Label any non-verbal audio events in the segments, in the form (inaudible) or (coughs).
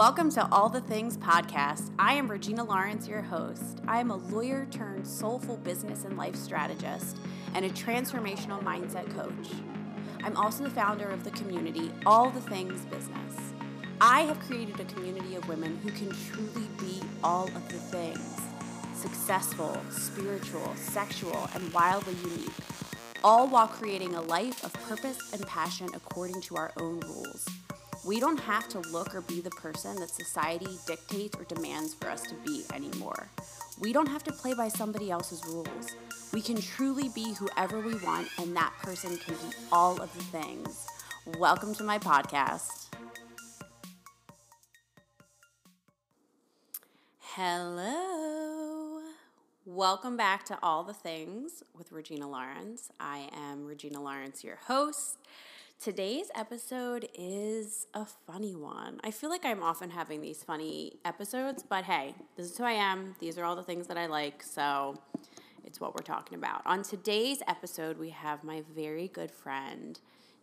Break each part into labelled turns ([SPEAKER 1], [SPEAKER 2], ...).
[SPEAKER 1] Welcome to All the Things podcast. I am Regina Lawrence, your host. I am a lawyer turned soulful business and life strategist and a transformational mindset coach. I'm also the founder of the community All the Things Business. I have created a community of women who can truly be all of the things successful, spiritual, sexual, and wildly unique, all while creating a life of purpose and passion according to our own rules. We don't have to look or be the person that society dictates or demands for us to be anymore. We don't have to play by somebody else's rules. We can truly be whoever we want, and that person can be all of the things. Welcome to my podcast. Hello. Welcome back to All the Things with Regina Lawrence. I am Regina Lawrence, your host. Today's episode is a funny one. I feel like I'm often having these funny episodes, but hey, this is who I am. These are all the things that I like, so it's what we're talking about. On today's episode, we have my very good friend,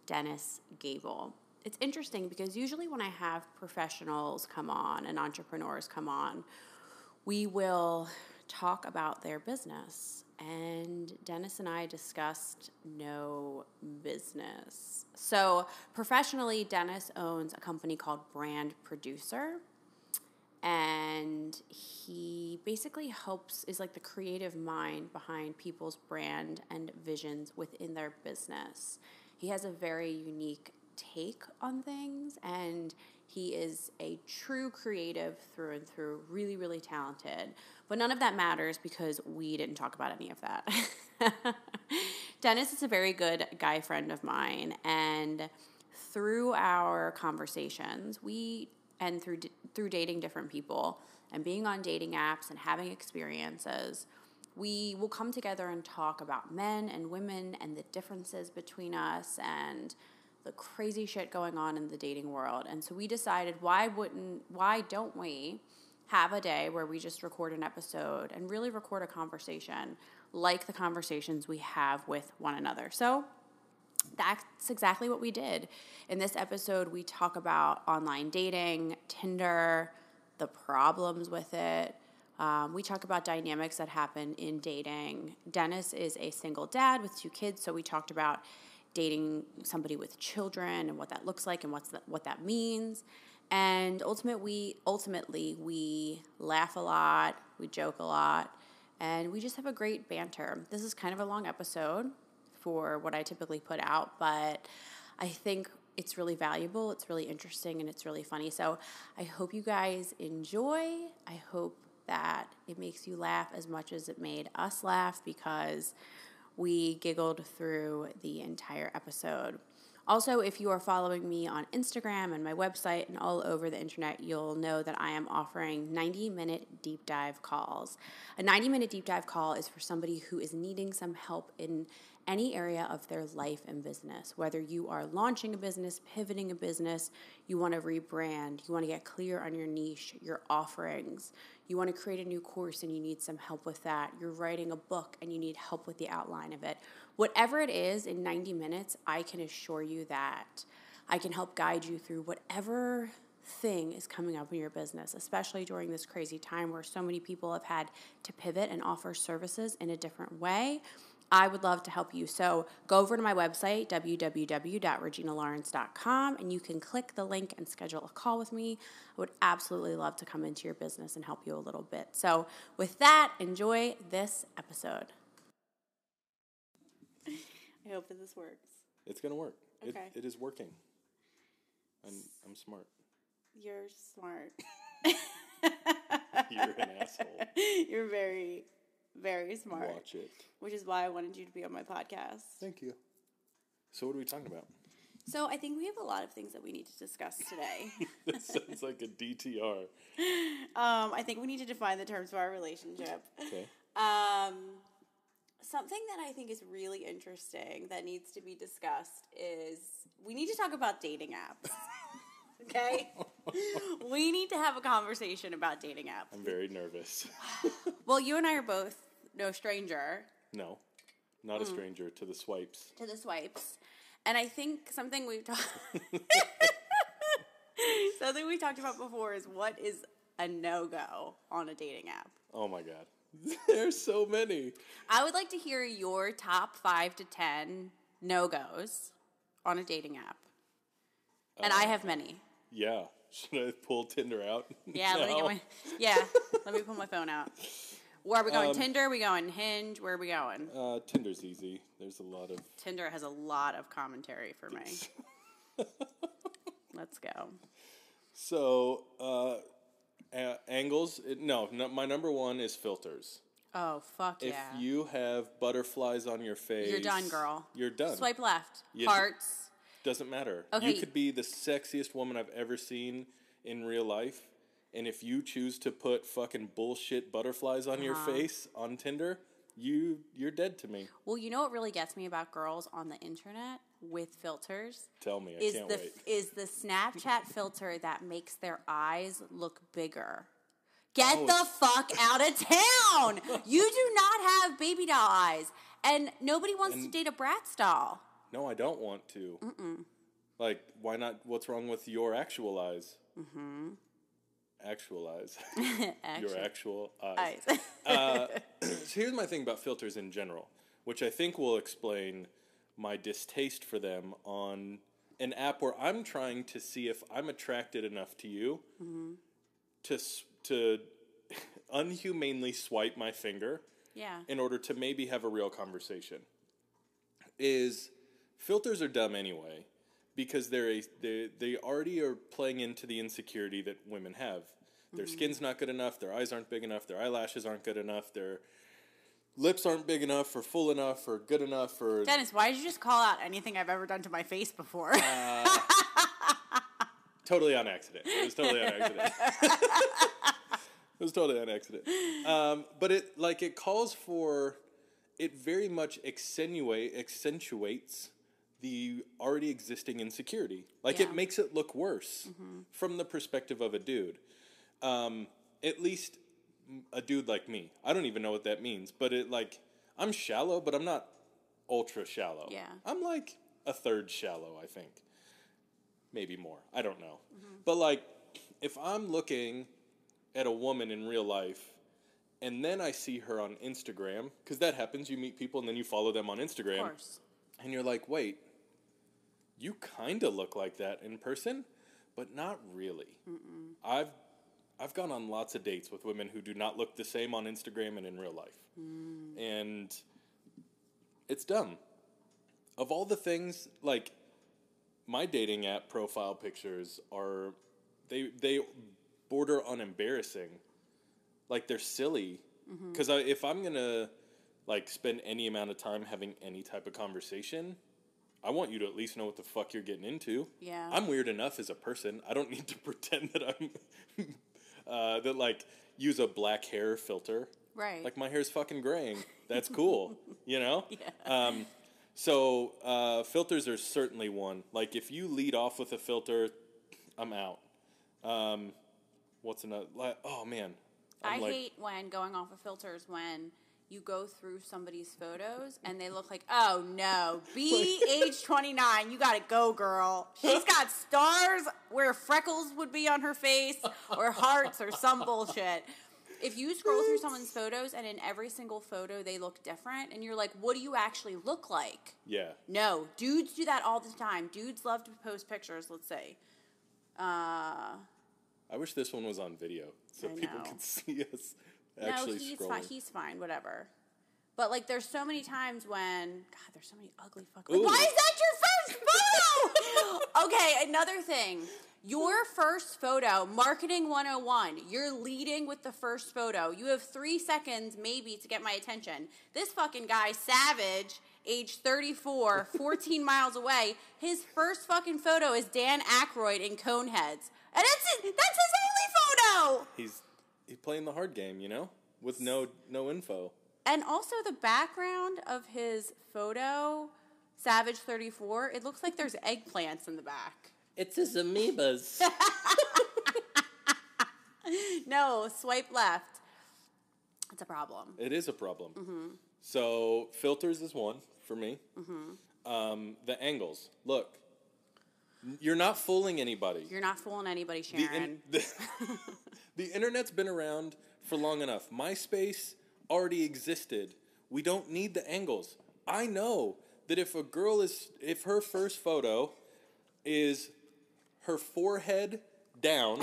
[SPEAKER 1] Dennis Gable. It's interesting because usually when I have professionals come on and entrepreneurs come on, we will talk about their business and Dennis and I discussed no business. So, professionally, Dennis owns a company called Brand Producer. And he basically helps, is like the creative mind behind people's brand and visions within their business. He has a very unique take on things and he is a true creative through and through, really, really talented. But none of that matters because we didn't talk about any of that. (laughs) Dennis is a very good guy friend of mine, and through our conversations, we and through through dating different people and being on dating apps and having experiences, we will come together and talk about men and women and the differences between us and the crazy shit going on in the dating world. And so we decided why wouldn't why don't we have a day where we just record an episode and really record a conversation like the conversations we have with one another. So that's exactly what we did. In this episode, we talk about online dating, Tinder, the problems with it. Um, we talk about dynamics that happen in dating. Dennis is a single dad with two kids, so we talked about dating somebody with children and what that looks like and what's the, what that means. And ultimately, we ultimately we laugh a lot, we joke a lot, and we just have a great banter. This is kind of a long episode for what I typically put out, but I think it's really valuable, it's really interesting, and it's really funny. So I hope you guys enjoy. I hope that it makes you laugh as much as it made us laugh because we giggled through the entire episode. Also, if you are following me on Instagram and my website and all over the internet, you'll know that I am offering 90 minute deep dive calls. A 90 minute deep dive call is for somebody who is needing some help in any area of their life and business. Whether you are launching a business, pivoting a business, you want to rebrand, you want to get clear on your niche, your offerings, you want to create a new course and you need some help with that, you're writing a book and you need help with the outline of it. Whatever it is, in 90 minutes, I can assure you that I can help guide you through whatever thing is coming up in your business, especially during this crazy time where so many people have had to pivot and offer services in a different way. I would love to help you. So go over to my website, www.reginalawrence.com, and you can click the link and schedule a call with me. I would absolutely love to come into your business and help you a little bit. So, with that, enjoy this episode. I hope that this works.
[SPEAKER 2] It's going to work.
[SPEAKER 1] Okay.
[SPEAKER 2] It, it is working. I'm, I'm smart.
[SPEAKER 1] You're smart. (laughs)
[SPEAKER 2] You're an asshole. (laughs)
[SPEAKER 1] You're very very smart.
[SPEAKER 2] Watch it.
[SPEAKER 1] Which is why I wanted you to be on my podcast.
[SPEAKER 2] Thank you. So, what are we talking about?
[SPEAKER 1] So, I think we have a lot of things that we need to discuss today. (laughs)
[SPEAKER 2] it sounds like a DTR.
[SPEAKER 1] Um, I think we need to define the terms of our relationship.
[SPEAKER 2] Okay.
[SPEAKER 1] Um, something that I think is really interesting that needs to be discussed is we need to talk about dating apps. (laughs) okay? (laughs) we need to have a conversation about dating apps.
[SPEAKER 2] I'm very nervous.
[SPEAKER 1] well, you and I are both no stranger.
[SPEAKER 2] No, not a mm. stranger to the swipes.
[SPEAKER 1] To the swipes. And I think something we've talked (laughs) (laughs) Something we talked about before is what is a no go on a dating app.
[SPEAKER 2] Oh my god. (laughs) There's so many.
[SPEAKER 1] I would like to hear your top five to ten no goes on a dating app, and I have many.
[SPEAKER 2] Yeah. Should I pull Tinder out?
[SPEAKER 1] Yeah, let me get my yeah. let me pull my phone out. Where are we going? Tinder? Are we going Hinge? Where are we going?
[SPEAKER 2] Uh, Tinder's easy. There's a lot of.
[SPEAKER 1] Tinder has a lot of commentary for me. (laughs) Let's go.
[SPEAKER 2] So, uh, a- angles. It, no, no, my number one is filters.
[SPEAKER 1] Oh fuck
[SPEAKER 2] If
[SPEAKER 1] yeah!
[SPEAKER 2] If you have butterflies on your face,
[SPEAKER 1] You're done, girl.
[SPEAKER 2] You're done.
[SPEAKER 1] Swipe left.
[SPEAKER 2] You-
[SPEAKER 1] Hearts.
[SPEAKER 2] Doesn't matter.
[SPEAKER 1] Okay.
[SPEAKER 2] You could be the sexiest woman I've ever seen in real life, and if you choose to put fucking bullshit butterflies on your
[SPEAKER 1] Uh-huh.
[SPEAKER 2] face on Tinder, you you're dead to me.
[SPEAKER 1] Well, you know what really gets me about girls on the internet with filters
[SPEAKER 2] Tell me, I
[SPEAKER 1] is
[SPEAKER 2] can't
[SPEAKER 1] the
[SPEAKER 2] wait.
[SPEAKER 1] is the Snapchat filter that makes their eyes look bigger. Get
[SPEAKER 2] Oh,
[SPEAKER 1] the fuck out of town! (laughs) you do not have baby doll eyes, and nobody wants to date a Bratz doll.
[SPEAKER 2] No, I don't want to. Mm-mm. Like, why not? What's wrong with your actual eyes? Mm-hmm. (laughs) Actual your actual eyes.
[SPEAKER 1] eyes.
[SPEAKER 2] uh, (coughs) so here's my thing about filters in general, which I think will explain my distaste for them on an app where I'm trying to see if I'm attracted enough to you to to (laughs) unhumanely swipe my finger
[SPEAKER 1] yeah.
[SPEAKER 2] in order to maybe have a real conversation. Is filters are dumb anyway because they're a, they they already are playing into the insecurity that women have. Their skin's not good enough, their eyes aren't big enough, their eyelashes aren't good enough, their lips aren't big enough or full enough or good enough or
[SPEAKER 1] Dennis, why did you just call out anything I've ever done to my face before? (laughs)
[SPEAKER 2] totally on accident. It was totally on accident. (laughs) it was totally on accident. Um, but it like it calls for it very much accentuate accentuates the already existing insecurity. Like
[SPEAKER 1] Yeah.
[SPEAKER 2] it makes it look worse from the perspective of a dude. Um, at least a dude like me. I don't even know what that means, but it like I'm shallow, but I'm not ultra shallow.
[SPEAKER 1] Yeah.
[SPEAKER 2] I'm like a third shallow, I think. Maybe more. I don't know. But like if I'm looking at a woman in real life and then I see her on Instagram, because that happens, you meet people and then you follow them on Instagram
[SPEAKER 1] of course.
[SPEAKER 2] And you're like, wait, you kind of look like that in person, but not really. I've I've gone on lots of dates with women who do not look the same on Instagram and in real life, mm. and it's dumb. Of all the things, like my dating app profile pictures are, they they border on embarrassing. Like they're silly, mm-hmm. because I if I'm gonna like spend any amount of time having any type of conversation, I want you to at least know what the fuck you're getting into.
[SPEAKER 1] Yeah.
[SPEAKER 2] I'm weird enough as a person. I don't need to (laughs) pretend that I'm (laughs) uh, that like use a black hair filter.
[SPEAKER 1] Right.
[SPEAKER 2] Like my hair's fucking graying. That's cool. (laughs) you know?
[SPEAKER 1] Yeah.
[SPEAKER 2] Um, so uh, filters are certainly one. Like if you lead off with a filter, I'm out. Um, what's another? Like, oh man,
[SPEAKER 1] I
[SPEAKER 2] I'm like,
[SPEAKER 1] hate when going off of filters when you go through somebody's photos and they look like, oh no, be (laughs) age 29, you gotta go, girl. She's got stars where freckles would be on her face or hearts or some bullshit. If you scroll through someone's photos and in every single photo they look different and you're like, what do you actually look like?
[SPEAKER 2] yeah.
[SPEAKER 1] No, dudes do that all the time. Dudes love to post pictures, let's say. Uh,
[SPEAKER 2] I wish this one was on video so people could (laughs) see us
[SPEAKER 1] No, he's fine. He's fine. Whatever. But like, there's so many times when God, there's so many ugly fucking.
[SPEAKER 2] Ooh.
[SPEAKER 1] Why is that your first photo? (laughs) okay, another thing. Your first photo, marketing 101. You're leading with the first photo. You have three seconds maybe to get my attention. This fucking guy, Savage, age 34, (laughs) 14 miles away. His first fucking photo is Dan Aykroyd in Coneheads, and that's it. That's his only photo.
[SPEAKER 2] he's he's playing the hard game, you know, with no no info.
[SPEAKER 1] And also the background of his photo, Savage 34, it looks like there's eggplants in the back.
[SPEAKER 2] It's his amoebas. (laughs)
[SPEAKER 1] No, swipe left. It's a problem.
[SPEAKER 2] it is a problem.
[SPEAKER 1] Mm-hmm.
[SPEAKER 2] So filters is one for me.
[SPEAKER 1] Mm-hmm.
[SPEAKER 2] Um, the angles. Look, You're not fooling anybody.
[SPEAKER 1] You're not fooling anybody,
[SPEAKER 2] the,
[SPEAKER 1] Sharon.
[SPEAKER 2] in- (laughs) the, the internet's been around for long enough. MySpace already existed. We don't need the angles. I know that if a girl is, if her first photo is her forehead down,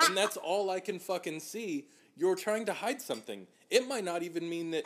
[SPEAKER 2] and that's all I can fucking see, you're trying to hide something. It might not even mean that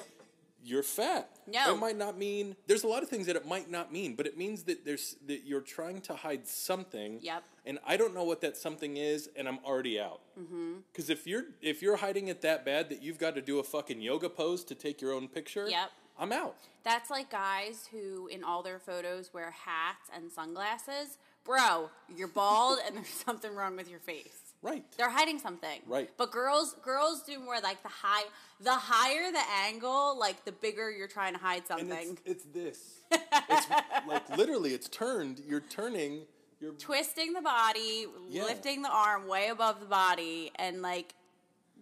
[SPEAKER 2] you're fat.
[SPEAKER 1] No.
[SPEAKER 2] It might not mean there's a lot of things that it might not mean, but it means that there's that you're trying to hide something.
[SPEAKER 1] Yep.
[SPEAKER 2] And I don't know what that something is, and I'm already out. Mm-hmm. Because if you're if you're hiding it that bad that you've got to do a fucking yoga pose to take your own picture,
[SPEAKER 1] Yep.
[SPEAKER 2] I'm out.
[SPEAKER 1] That's like guys who, in all their photos, wear hats and sunglasses. Bro, you're bald and there's something wrong with your face.
[SPEAKER 2] Right.
[SPEAKER 1] They're hiding something.
[SPEAKER 2] Right.
[SPEAKER 1] But girls girls do more like the high the higher the angle, like the bigger you're trying to hide something.
[SPEAKER 2] it's, it's this. (laughs) it's like literally, it's turned. You're turning. You're
[SPEAKER 1] Twisting the body,
[SPEAKER 2] Yeah.
[SPEAKER 1] lifting the arm way above the body, and like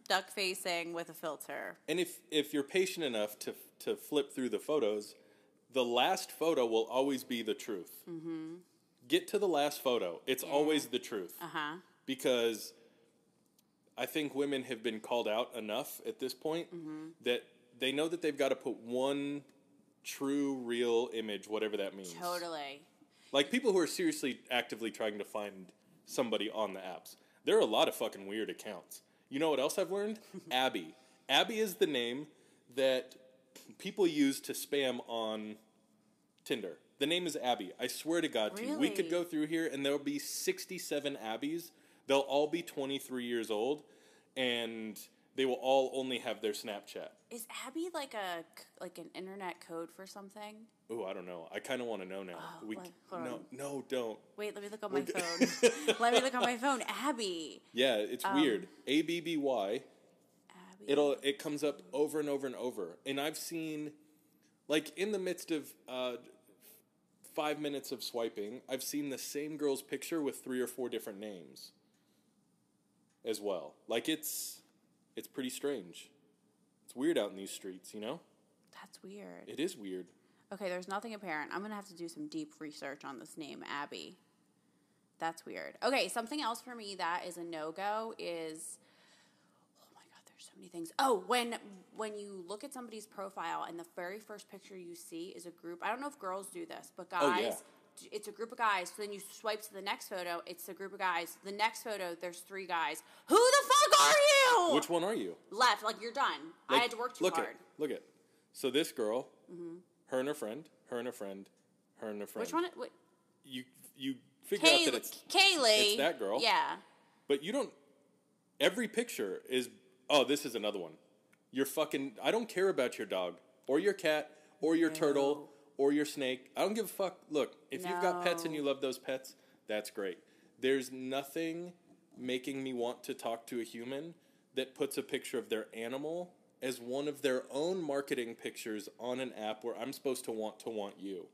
[SPEAKER 1] duck facing with a filter.
[SPEAKER 2] And if if you're patient enough to to flip through the photos, the last photo will always be the truth. Mm-hmm. Get to the last photo; it's always the truth
[SPEAKER 1] Uh huh.
[SPEAKER 2] Because I think women have been called out enough at this point mm-hmm. that they know that they've got to put one true, real image, whatever that means.
[SPEAKER 1] Totally.
[SPEAKER 2] Like people who are seriously actively trying to find somebody on the apps. There are a lot of fucking weird accounts. You know what else I've learned? (laughs) Abby. Abby is the name that people use to spam on Tinder. The name is Abby. I swear to God, you, we could go through here and there'll be 67 Abbies. They'll all be 23 years old and they will all only have their Snapchat.
[SPEAKER 1] Is Abby like a like an internet code for something?
[SPEAKER 2] Oh, I don't know. I kind of want to know now.
[SPEAKER 1] Oh,
[SPEAKER 2] we no,
[SPEAKER 1] on.
[SPEAKER 2] no, don't.
[SPEAKER 1] Wait, let me look on my phone. (laughs) let me look on my phone. Abby.
[SPEAKER 2] Yeah, it's
[SPEAKER 1] Um,
[SPEAKER 2] weird. A B B Y.
[SPEAKER 1] Abby.
[SPEAKER 2] It'll it comes up over and over and over, and I've seen, like in the midst of uh, five minutes of swiping, I've seen the same girl's picture with three or four different names. As well, like it's it's pretty strange. It's weird out in these streets, you know.
[SPEAKER 1] That's weird.
[SPEAKER 2] It is weird.
[SPEAKER 1] Okay, there's nothing apparent. I'm gonna have to do some deep research on this name, Abby. That's weird. Okay, something else for me that is a no go is oh my god, there's so many things. Oh, when when you look at somebody's profile and the very first picture you see is a group. I don't know if girls do this, but guys.
[SPEAKER 2] Oh, yeah.
[SPEAKER 1] It's a group of guys. So then you swipe to the next photo. It's a group of guys. The next photo, there's three guys. Who the fuck are you?
[SPEAKER 2] Which one are you?
[SPEAKER 1] left? Like you're done. I had to work too
[SPEAKER 2] look
[SPEAKER 1] hard.
[SPEAKER 2] At, look at. So this girl, mm-hmm. her and her friend, her and her friend, her and her friend.
[SPEAKER 1] Which one? Wait,
[SPEAKER 2] You you figure out that it's
[SPEAKER 1] Kaylee.
[SPEAKER 2] it's that girl.
[SPEAKER 1] Yeah.
[SPEAKER 2] But you don't. Every picture is. Oh, this is another one. You're fucking. I don't care about your dog or your cat or your turtle or your snake. I don't give a fuck. Look, if you've got pets and you love those pets, that's great. There's nothing making me want to talk to a human that puts a picture of their animal as one of their own marketing pictures on an app where I'm supposed to want to want you.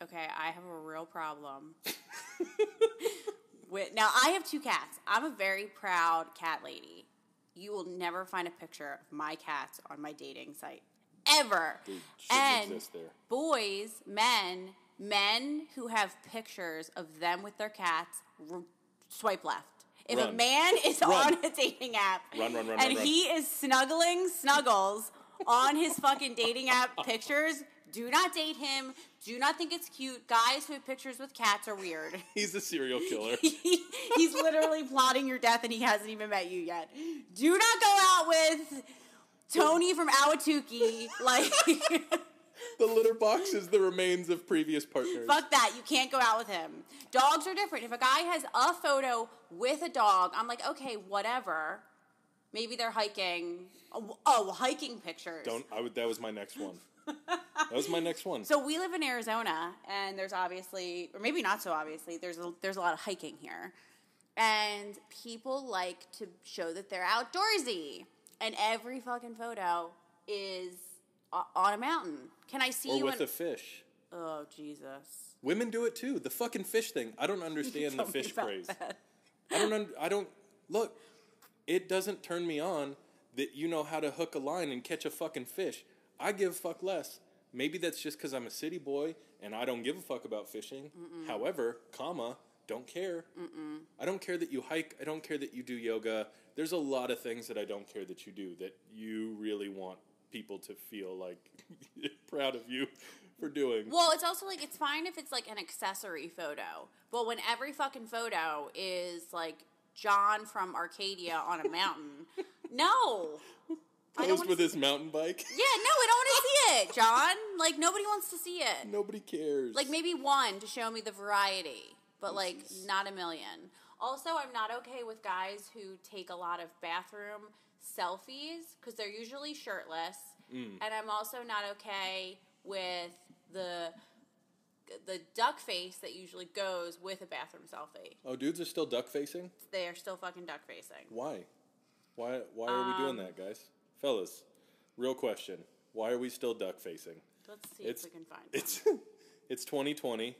[SPEAKER 1] Okay, I have a real problem. (laughs) With, now, I have two cats. I'm a very proud cat lady. You will never find a picture of my cats on my dating site. Ever. And
[SPEAKER 2] exist there.
[SPEAKER 1] boys, men, men who have pictures of them with their cats, r- swipe left. If a man is
[SPEAKER 2] Run.
[SPEAKER 1] on a dating app
[SPEAKER 2] Run, run, run,
[SPEAKER 1] and
[SPEAKER 2] run, run.
[SPEAKER 1] he is snuggling snuggles on his fucking dating app (laughs) pictures, do not date him. Do not think it's cute. Guys who have pictures with cats are weird. (laughs)
[SPEAKER 2] He's a serial killer. (laughs)
[SPEAKER 1] He- He's literally plotting your death and he hasn't even met you yet. Do not go out with Tony from Ahwatukee. Like, (laughs)
[SPEAKER 2] the litter box is the remains of previous partners.
[SPEAKER 1] fuck that. You can't go out with him. Dogs are different. If a guy has a photo with a dog, I'm like, okay, whatever. Maybe they're hiking. Oh, oh, hiking pictures.
[SPEAKER 2] Don't. I would. That was my next one. that was my next one.
[SPEAKER 1] So we live in Arizona, and there's obviously, or maybe not so obviously, there's a, there's a lot of hiking here, and people like to show that they're outdoorsy, and every fucking photo is on a mountain. Can I see
[SPEAKER 2] or
[SPEAKER 1] you?
[SPEAKER 2] with
[SPEAKER 1] in-
[SPEAKER 2] a fish.
[SPEAKER 1] oh Jesus!
[SPEAKER 2] Women do it too. The fucking fish thing. I don't (laughs) understand the fish craze.
[SPEAKER 1] that.
[SPEAKER 2] I don't. Un- I don't. Look, it doesn't turn me on that you know how to hook a line and catch a fucking fish. I give a fuck less. Maybe that's just because I'm a city boy and I don't give a fuck about fishing. However, comma, Don't care. Mm-mm. I don't care that you hike. I don't care that you do yoga. There's a lot of things that I don't care that you do that you really want people to feel like (laughs) proud of you for doing.
[SPEAKER 1] Well, it's also like it's fine if it's like an accessory photo, but when every fucking photo is like John from Arcadia on a (laughs) mountain, no.
[SPEAKER 2] Posed with his mountain bike.
[SPEAKER 1] Yeah, no, I don't want to see (laughs) it, John. Like nobody wants to see it.
[SPEAKER 2] Nobody cares.
[SPEAKER 1] Like maybe one to show me the variety, but oh, like
[SPEAKER 2] Jesus.
[SPEAKER 1] not a million. Also, I'm not okay with guys who take a lot of bathroom selfies because they're usually shirtless,
[SPEAKER 2] Mm.
[SPEAKER 1] and I'm also not okay with the the duck face that usually goes with a bathroom selfie.
[SPEAKER 2] Oh, dudes are still duck facing.
[SPEAKER 1] They are still fucking duck facing.
[SPEAKER 2] Why? Why? Why are we
[SPEAKER 1] Um,
[SPEAKER 2] doing that, guys? Fellas, real question. Why are we still duck facing?
[SPEAKER 1] Let's see
[SPEAKER 2] It's-
[SPEAKER 1] if we can find.
[SPEAKER 2] It's (laughs) it's 2020.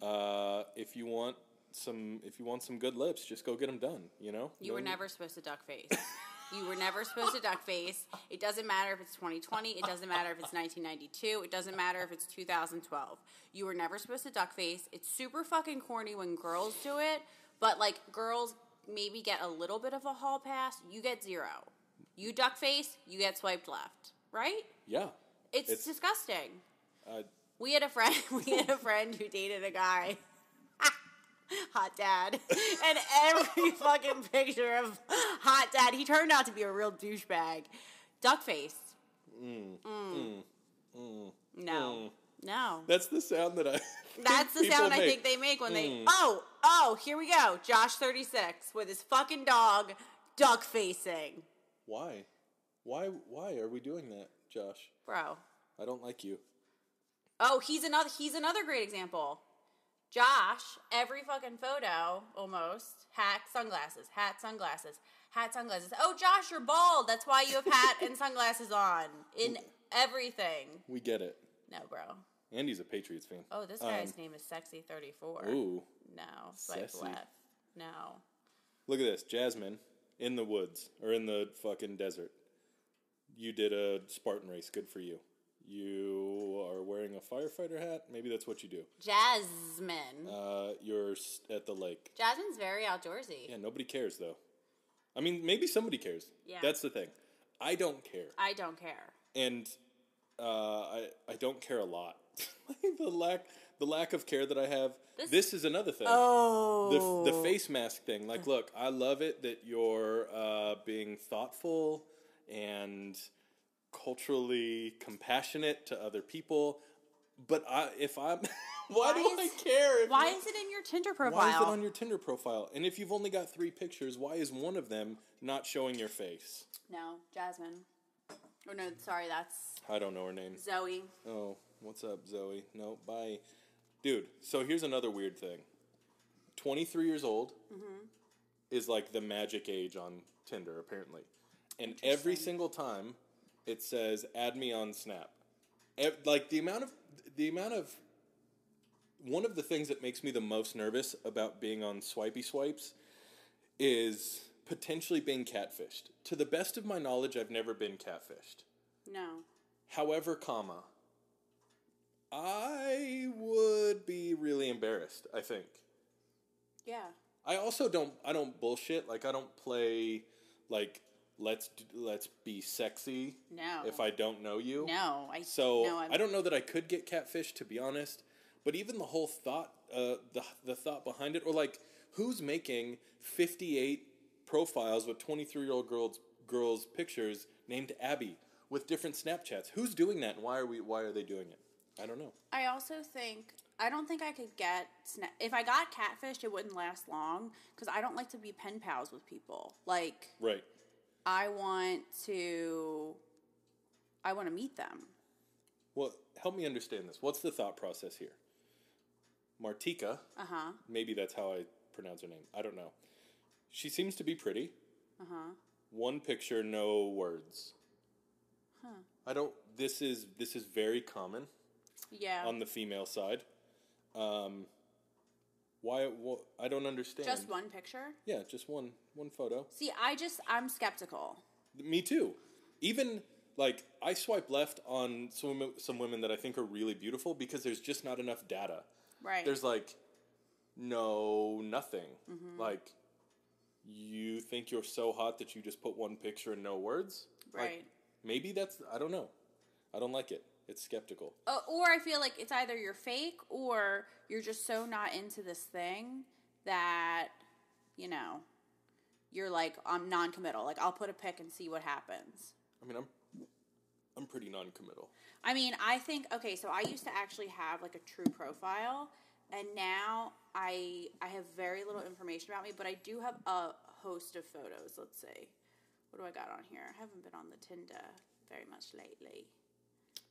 [SPEAKER 2] Uh, if you want some, if you want some good lips, just go get them done. You know.
[SPEAKER 1] You were
[SPEAKER 2] No-
[SPEAKER 1] never supposed to duck face. You were never supposed to duck face. It doesn't matter if it's 2020. It doesn't matter if it's 1992. It doesn't matter if it's 2012. You were never supposed to duck face. It's super fucking corny when girls do it, but like girls maybe get a little bit of a hall pass. You get zero. You duck face, you get swiped left. Right?
[SPEAKER 2] Yeah.
[SPEAKER 1] It's,
[SPEAKER 2] It's-
[SPEAKER 1] disgusting.
[SPEAKER 2] Uh,
[SPEAKER 1] We had a friend. (laughs) We had a friend who dated a guy. Hot dad, (laughs) and every (laughs) fucking picture of hot dad, he turned out to be a real douchebag. Duck face. Mm. Mm. Mm. mm. No, no.
[SPEAKER 2] that's the sound that I. (laughs)
[SPEAKER 1] That's the sound I think they make when they. Oh, oh, here we go. Josh thirty six with his fucking dog, duck facing,
[SPEAKER 2] Why? Why? Why are we doing that, Josh?
[SPEAKER 1] bro.
[SPEAKER 2] I don't like you.
[SPEAKER 1] Oh, he's another he's another great example. Josh, every fucking photo almost hat, sunglasses, hat, sunglasses, hat, sunglasses. Oh, Josh, you're bald. That's why you have hat and (laughs) sunglasses on in everything.
[SPEAKER 2] We get it.
[SPEAKER 1] No, bro.
[SPEAKER 2] Andy's a Patriots fan.
[SPEAKER 1] Oh, this guy's um, name is Sexy Thirty Four.
[SPEAKER 2] Ooh.
[SPEAKER 1] No, swipe
[SPEAKER 2] Sassy.
[SPEAKER 1] left. No.
[SPEAKER 2] Look at this, Jasmine, in the woods or in the fucking desert. You did a Spartan race. Good for you. You are wearing a firefighter hat. Maybe that's what you do.
[SPEAKER 1] Jasmine.
[SPEAKER 2] Uh, you're s- at the lake.
[SPEAKER 1] Jasmine's very outdoorsy.
[SPEAKER 2] Yeah, nobody cares though. I mean, maybe somebody cares.
[SPEAKER 1] Yeah.
[SPEAKER 2] That's the thing. I don't care,
[SPEAKER 1] I don't care.
[SPEAKER 2] and uh, I I don't care a lot. (laughs) The lack the lack of care that I have.
[SPEAKER 1] This-
[SPEAKER 2] This, is another thing.
[SPEAKER 1] Oh.
[SPEAKER 2] the, the face mask thing. Like, look, I love it that you're uh, being thoughtful and culturally compassionate to other people. But I, if I'm, why, (laughs)
[SPEAKER 1] Why
[SPEAKER 2] do
[SPEAKER 1] is-
[SPEAKER 2] I care?
[SPEAKER 1] Why is it in your Tinder profile?
[SPEAKER 2] why is it on your Tinder profile? And if you've only got three pictures, why is one of them not showing your face?
[SPEAKER 1] no, Jasmine. Oh no, sorry, that's
[SPEAKER 2] I don't know her name.
[SPEAKER 1] Zoe.
[SPEAKER 2] Oh, what's up, Zoe? No, bye. Dude, so here's another weird thing 23 years old mm-hmm. is like the magic age on Tinder, apparently. And every single time it says, add me on Snap. Like the amount of, the amount of, one of the things that makes me the most nervous about being on Swipey Swipes is potentially being catfished. To the best of my knowledge, I've never been catfished.
[SPEAKER 1] No.
[SPEAKER 2] However, comma, I would be really embarrassed, I think.
[SPEAKER 1] Yeah.
[SPEAKER 2] I also don't I don't bullshit, like I don't play like let's let's be sexy
[SPEAKER 1] No.
[SPEAKER 2] if I don't know you.
[SPEAKER 1] No. I
[SPEAKER 2] So
[SPEAKER 1] no, I'm,
[SPEAKER 2] I don't know that I could get catfish to be honest, but even the whole thought uh the the thought behind it or like who's making 58 profiles with 23-year-old girls girls pictures named Abby with different Snapchats. Who's doing that and why are we why are they doing it? I don't know.
[SPEAKER 1] I also think I don't think I could get sna- if I got catfished, it wouldn't last long because I don't like to be pen pals with people. Like
[SPEAKER 2] Right.
[SPEAKER 1] I want to, I want to meet them.
[SPEAKER 2] Well, help me understand this. What's the thought process here? Martika,
[SPEAKER 1] Uh huh.
[SPEAKER 2] maybe that's how I pronounce her name. I don't know. She seems to be pretty.
[SPEAKER 1] Uh huh.
[SPEAKER 2] One picture, no words.
[SPEAKER 1] Huh.
[SPEAKER 2] I don't. This is this is very common
[SPEAKER 1] Yeah.
[SPEAKER 2] on the female side. Um, why? wh- I don't understand.
[SPEAKER 1] just one picture.
[SPEAKER 2] Yeah, just one one photo.
[SPEAKER 1] See, I just I'm skeptical.
[SPEAKER 2] Me too. Even like I swipe left on some some women that I think are really beautiful because there's just not enough data.
[SPEAKER 1] Right.
[SPEAKER 2] There's like no nothing.
[SPEAKER 1] Mm-hmm.
[SPEAKER 2] Like, you think you're so hot that you just put one picture and no words? Like,
[SPEAKER 1] Right.
[SPEAKER 2] maybe that's, I don't know. I don't like it. It's skeptical.
[SPEAKER 1] Uh, or I feel like it's either you're fake or you're just so not into this thing that, you know, you're like, I'm non committal. Like, I'll put a pic and see what happens.
[SPEAKER 2] I mean, I'm, I'm pretty non-committal.
[SPEAKER 1] I mean, I think, okay, so I used to actually have like a true profile. And now I I have very little information about me, but I do have a host of photos. Let's see. What do I got on here? I haven't been on the Tinder very much lately.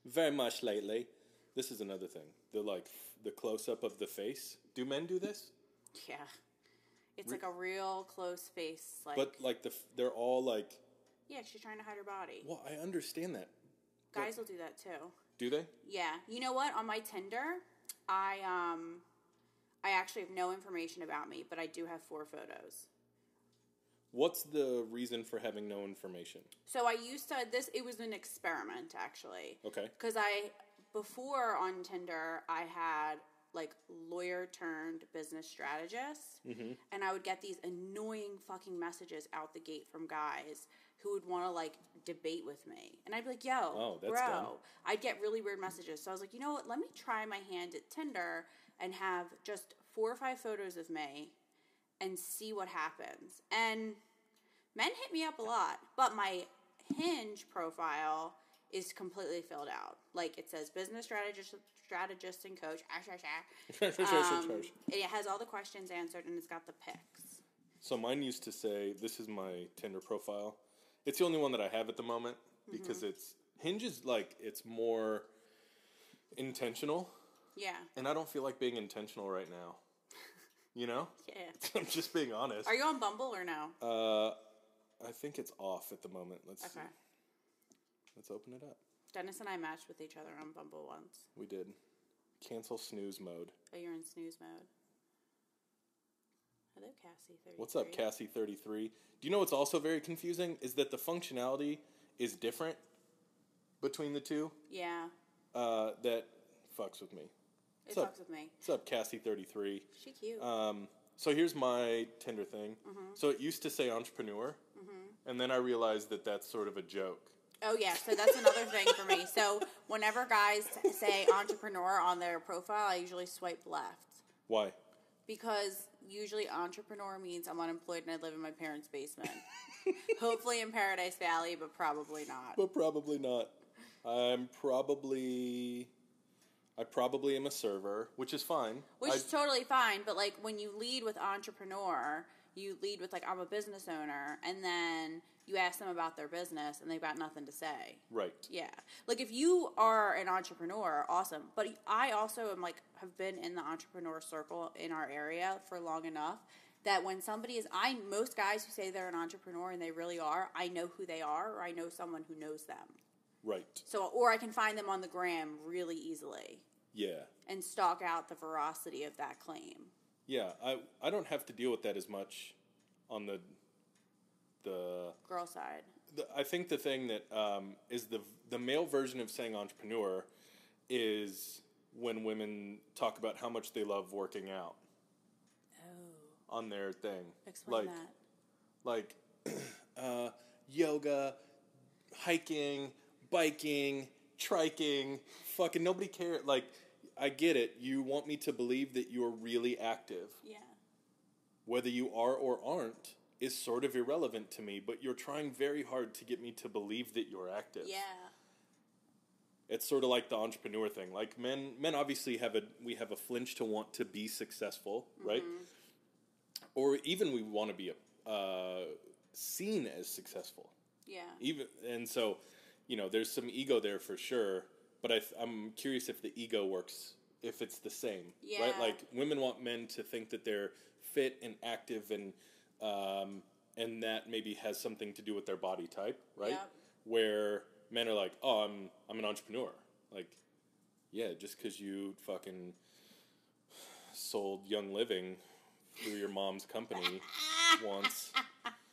[SPEAKER 2] Very much lately. This is another thing. The like the close up of the face. Do men do this?
[SPEAKER 1] Yeah. It's like a real close face, like
[SPEAKER 2] But like the f- they're all like.
[SPEAKER 1] yeah, she's trying to hide her body.
[SPEAKER 2] Well, I understand that.
[SPEAKER 1] Guys will do that too.
[SPEAKER 2] Do they?
[SPEAKER 1] Yeah. You know what? On my Tinder, I um I actually have no information about me, but I do have four photos.
[SPEAKER 2] What's the reason for having no information?
[SPEAKER 1] So I used to this it was an experiment actually.
[SPEAKER 2] Okay.
[SPEAKER 1] Cuz I before on Tinder, I had like lawyer turned business strategist mm-hmm. and I would get these annoying fucking messages out the gate from guys who would want to like debate with me. And I'd be like, "Yo,
[SPEAKER 2] Oh, that's
[SPEAKER 1] bro."
[SPEAKER 2] dumb.
[SPEAKER 1] I'd get really weird messages. So I was like, "You know what? Let me try my hand at Tinder and have just four or five photos of me and see what happens." And men hit me up a lot, but my Hinge profile is completely filled out. Like it says business strategist, strategist and coach. Ah, ah. Um, it has all the questions answered and it's got the pics.
[SPEAKER 2] so mine used to say, "This is my Tinder profile." It's the only one that I have at the moment because
[SPEAKER 1] Mm-hmm.
[SPEAKER 2] it's Hinge is like it's more intentional,
[SPEAKER 1] Yeah,
[SPEAKER 2] and I don't feel like being intentional right now. You know, (laughs)
[SPEAKER 1] yeah. (laughs)
[SPEAKER 2] I'm just being honest.
[SPEAKER 1] Are you on Bumble or no?
[SPEAKER 2] Uh, I think it's off at the moment. Let's see. Let's open it up.
[SPEAKER 1] Dennis and I matched with each other on Bumble once.
[SPEAKER 2] We did. Cancel snooze mode.
[SPEAKER 1] Oh, you're in snooze mode. Hello, Cassie. 33.
[SPEAKER 2] What's up, Cassie thirty three? Do you know what's also very confusing is that the functionality is different between the two.
[SPEAKER 1] Yeah,
[SPEAKER 2] Uh, that fucks with me.
[SPEAKER 1] it
[SPEAKER 2] What's up?
[SPEAKER 1] fucks with me.
[SPEAKER 2] What's up, Cassie thirty three?
[SPEAKER 1] She cute.
[SPEAKER 2] Um, so here's my Tinder thing. So it used to say entrepreneur, and then I realized that that's sort of a joke.
[SPEAKER 1] Oh yeah, so that's another thing for me. So whenever guys say entrepreneur on their profile, I usually swipe left
[SPEAKER 2] Why?
[SPEAKER 1] because usually entrepreneur means I'm unemployed and I live in my parents' basement. (laughs) Hopefully in Paradise Valley, but probably not.
[SPEAKER 2] But probably not. I'm probably. I probably am a server, which is fine.
[SPEAKER 1] Which
[SPEAKER 2] I-
[SPEAKER 1] is totally fine, but like when you lead with entrepreneur, you lead with like I'm a business owner, and then you ask them about their business, and they've got nothing to say.
[SPEAKER 2] right.
[SPEAKER 1] Yeah, like if you are an entrepreneur, awesome. But I also am like have been in the entrepreneur circle in our area for long enough that when somebody is, I most guys who say they're an entrepreneur and they really are, I know who they are, or I know someone who knows them.
[SPEAKER 2] Right.
[SPEAKER 1] So, or I can find them on the gram really easily
[SPEAKER 2] Yeah.
[SPEAKER 1] and stalk out the veracity of that claim.
[SPEAKER 2] Yeah. I I don't have to deal with that as much on the the
[SPEAKER 1] Girl side.
[SPEAKER 2] the, I think the thing that um, is the the male version of saying entrepreneur is when women talk about how much they love working out
[SPEAKER 1] Oh,
[SPEAKER 2] on their thing.
[SPEAKER 1] explain
[SPEAKER 2] like
[SPEAKER 1] that.
[SPEAKER 2] like (clears throat) uh, yoga, hiking, biking, triking. Fucking nobody cares. Like I get it. You want me to believe that you're really active.
[SPEAKER 1] Yeah.
[SPEAKER 2] Whether you are or aren't is sort of irrelevant to me, but you're trying very hard to get me to believe that you're active.
[SPEAKER 1] Yeah.
[SPEAKER 2] It's sort of like the entrepreneur thing. Like men, men obviously have a we have a flinch to want to be successful, right? Or even we want to be a, uh, seen as successful.
[SPEAKER 1] Yeah.
[SPEAKER 2] Even and so, you know, there's some ego there for sure. But I, th- I'm curious if the ego works if it's the same, right? Like women want men to think that they're fit and active and um, and that maybe has something to do with their body type, right?
[SPEAKER 1] Yep.
[SPEAKER 2] Where men are like, "Oh, I'm I'm an entrepreneur." Like, yeah, just because you fucking sold Young Living through your mom's company (laughs) once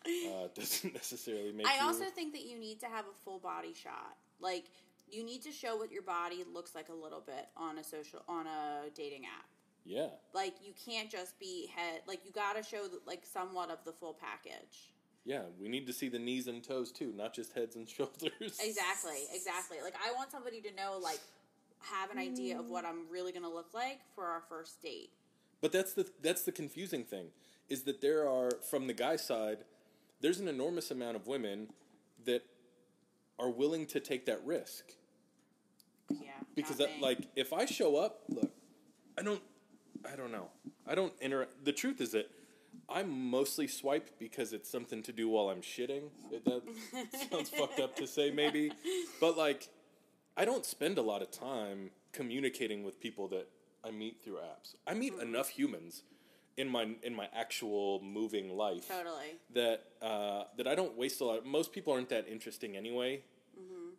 [SPEAKER 2] uh, (laughs) doesn't necessarily make
[SPEAKER 1] I also think that you need to have a full body shot. Like you need to show what your body looks like a little bit on a social on a dating app.
[SPEAKER 2] Yeah.
[SPEAKER 1] Like you can't just be head. Like you got to show the, like somewhat of the full package.
[SPEAKER 2] Yeah, we need to see the knees and toes too, not just heads and (laughs) shoulders.
[SPEAKER 1] Exactly, exactly. Like I want somebody to know, like, have an idea of what I'm really gonna look like for our first date.
[SPEAKER 2] But that's the that's the confusing thing is that there are from the guy side, there's an enormous amount of women that are willing to take that risk
[SPEAKER 1] Yeah.
[SPEAKER 2] because that, like if I show up, look, I don't I don't know. I don't inter the truth is that I mostly swipe because it's something to do while I'm shitting. It, that (laughs) sounds fucked up to say maybe, but like I don't spend a lot of time communicating with people that I meet through apps. I meet
[SPEAKER 1] Mm-hmm.
[SPEAKER 2] enough humans in my in my actual moving life
[SPEAKER 1] totally.
[SPEAKER 2] that uh, that I don't waste a lot. Most people aren't that interesting anyway.
[SPEAKER 1] Mm-hmm.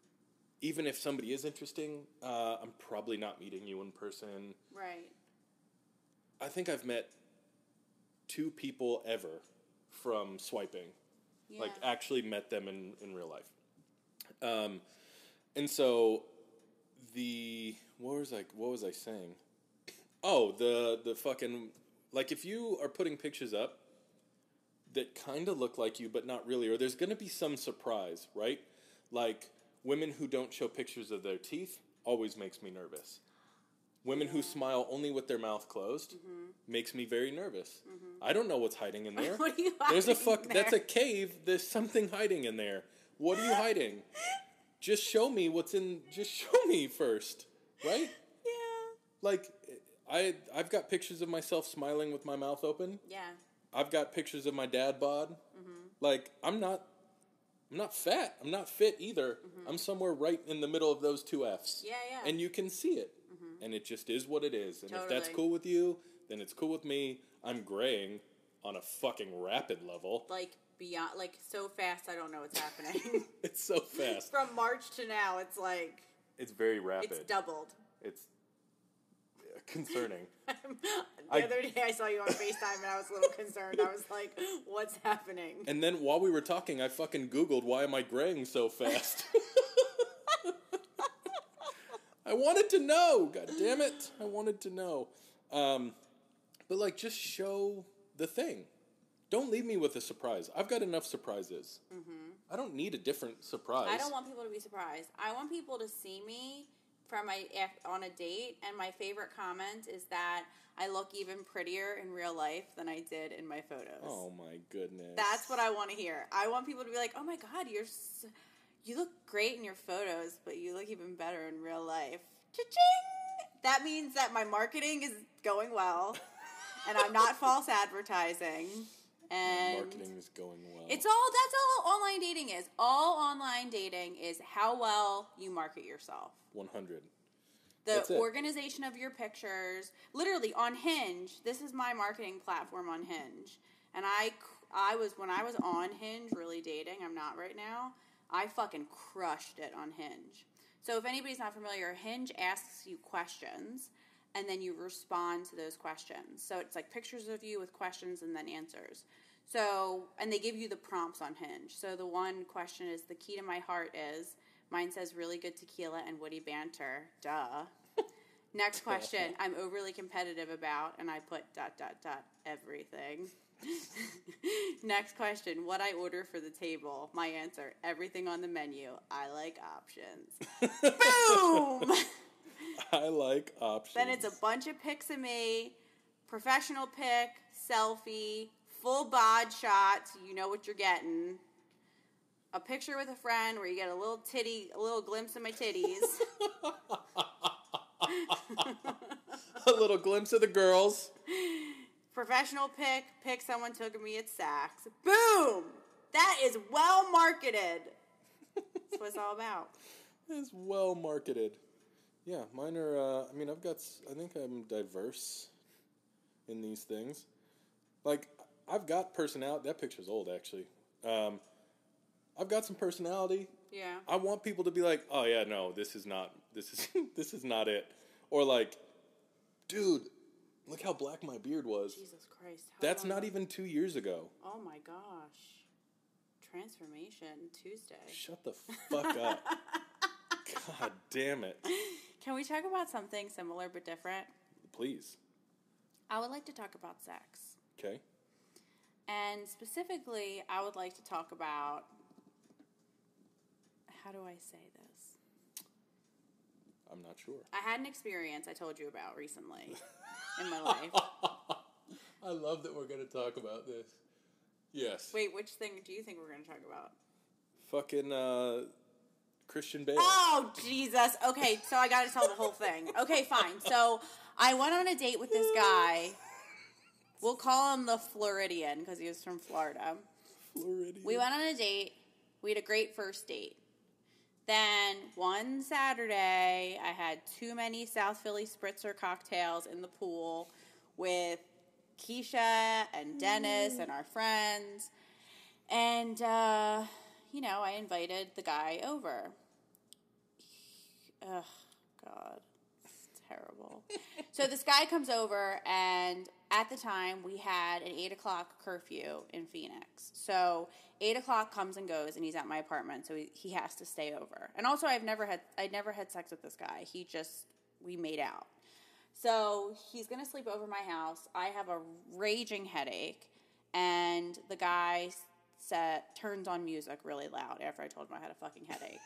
[SPEAKER 2] Even if somebody is interesting, uh, I'm probably not meeting you in person.
[SPEAKER 1] Right.
[SPEAKER 2] I think I've met two people ever from swiping,
[SPEAKER 1] Yeah.
[SPEAKER 2] like actually met them in, in real life. Um, and so the what was I what was I saying? Oh, the the fucking like if you are putting pictures up that kind of look like you but not really, or there's going to be some surprise, right? Like women who don't show pictures of their teeth always makes me nervous. Women who smile only with their mouth closed mm-hmm. makes me very nervous. Mm-hmm. I don't know what's hiding in there. (laughs)
[SPEAKER 1] what are you?
[SPEAKER 2] hiding There's a fuck. That's a cave. There's something hiding in there. What are you hiding? (laughs) just show me what's in. Just show me first, right?
[SPEAKER 1] Yeah.
[SPEAKER 2] Like, I I've got pictures of myself smiling with my mouth open.
[SPEAKER 1] Yeah.
[SPEAKER 2] I've got pictures of my dad bod.
[SPEAKER 1] Mm-hmm.
[SPEAKER 2] Like, I'm not. I'm not fat. I'm not fit either. I'm somewhere right in the middle of those two F's.
[SPEAKER 1] Mm-hmm. Yeah, yeah. Mm-hmm.
[SPEAKER 2] And you can see it. Mhm. And it just is what it is. And if that's cool with you, then it's cool with me. I'm graying on a fucking rapid level.
[SPEAKER 1] Like beyond, like so fast. I don't know what's happening. (laughs) (laughs)
[SPEAKER 2] It's so fast.
[SPEAKER 1] From March to now, it's like
[SPEAKER 2] It's very rapid.
[SPEAKER 1] it's doubled.
[SPEAKER 2] It's concerning. (laughs)
[SPEAKER 1] the
[SPEAKER 2] I-
[SPEAKER 1] other day, I saw you on Facetime, and I was a little concerned. I was like, "What's happening?"
[SPEAKER 2] and then while we were talking, I fucking Googled why am I graying so fast? (laughs) I wanted to know. God damn it. I wanted to know. Um, but like, just show the thing. Don't leave me with a surprise. I've got enough surprises. I don't need a different surprise.
[SPEAKER 1] Mm-hmm. I don't want people to be surprised. I want people to see me from my on a date, and my favorite comment is that I look even prettier in real life than I did in my photos.
[SPEAKER 2] Oh my goodness.
[SPEAKER 1] That's what I want to hear. I want people to be like, "Oh my god, you're s you look great in your photos, but you look even better in real life." Cha-ching! That means that my marketing is going well, and I'm not (laughs) false advertising. And
[SPEAKER 2] marketing is going well.
[SPEAKER 1] it's all that's all online dating is. All online dating is how well you market yourself.
[SPEAKER 2] 100.
[SPEAKER 1] The organization of your pictures, literally on Hinge. This is my marketing platform on Hinge, and I, I was when I was on Hinge, really dating. I'm not right now. I fucking crushed it on Hinge. So if anybody's not familiar, Hinge asks you questions, and then you respond to those questions. So it's like pictures of you with questions and then answers. So and they give you the prompts on Hinge. So the one question is the key to my heart is. Mine says really good tequila and woody banter. Duh. (laughs) Next question. I'm overly competitive about, and I put dot dot dot everything. (laughs) Next question. What I order for the table? My answer. Everything on the menu. I like options. (laughs) Boom. (laughs)
[SPEAKER 2] I like options.
[SPEAKER 1] then it's a bunch of pics of me, professional pic, selfie, full bod shot. So you know what you're getting. A picture with a friend where you get a little titty, a little glimpse of my titties. (laughs) (laughs)
[SPEAKER 2] a little glimpse of the girls.
[SPEAKER 1] professional pic, pic someone took of me at Saks. Boom! That is well marketed. That's what it's all about.
[SPEAKER 2] It's well marketed. Yeah, mine are. Uh, I mean, I've got. I think I'm diverse in these things. Like, I've got personality. That picture's old, actually. Um, I've got some personality.
[SPEAKER 1] Yeah.
[SPEAKER 2] I want people to be like, "Oh yeah, no, this is not. This is (laughs) this is not it." Or like, "Dude, look how black my beard was."
[SPEAKER 1] Jesus Christ.
[SPEAKER 2] That's not even two years ago.
[SPEAKER 1] Oh my gosh. Transformation Tuesday.
[SPEAKER 2] Shut the fuck up. (laughs) God damn it.
[SPEAKER 1] Can we talk about something similar but different?
[SPEAKER 2] Please.
[SPEAKER 1] I would like to talk about sex.
[SPEAKER 2] Okay.
[SPEAKER 1] And specifically, I would like to talk about how do I say this?
[SPEAKER 2] I'm not sure.
[SPEAKER 1] I had an experience I told you about recently (laughs) in my life.
[SPEAKER 2] I love that we're going to talk about this. Yes.
[SPEAKER 1] Wait, which thing do you think we're going to talk about?
[SPEAKER 2] Fucking uh, Christian Bale.
[SPEAKER 1] Oh, Jesus. Okay, so I got to tell the whole thing. Okay, fine. So I went on a date with this guy. We'll call him the Floridian because he was from Florida.
[SPEAKER 2] Floridian.
[SPEAKER 1] We went on a date. We had a great first date. Then one Saturday, I had too many South Philly spritzer cocktails in the pool with Keisha and Dennis and our friends. And, uh, you know, I invited the guy over. Ugh, God. It's terrible. (laughs) so this guy comes over, and at the time, we had an 8 o'clock curfew in Phoenix. So 8 o'clock comes and goes, and he's at my apartment, so he, he has to stay over. And also, I've never had, I never had sex with this guy. He just, we made out. So he's gonna sleep over my house. I have a raging headache, and the guy set turns on music really loud after I told him I had a fucking headache.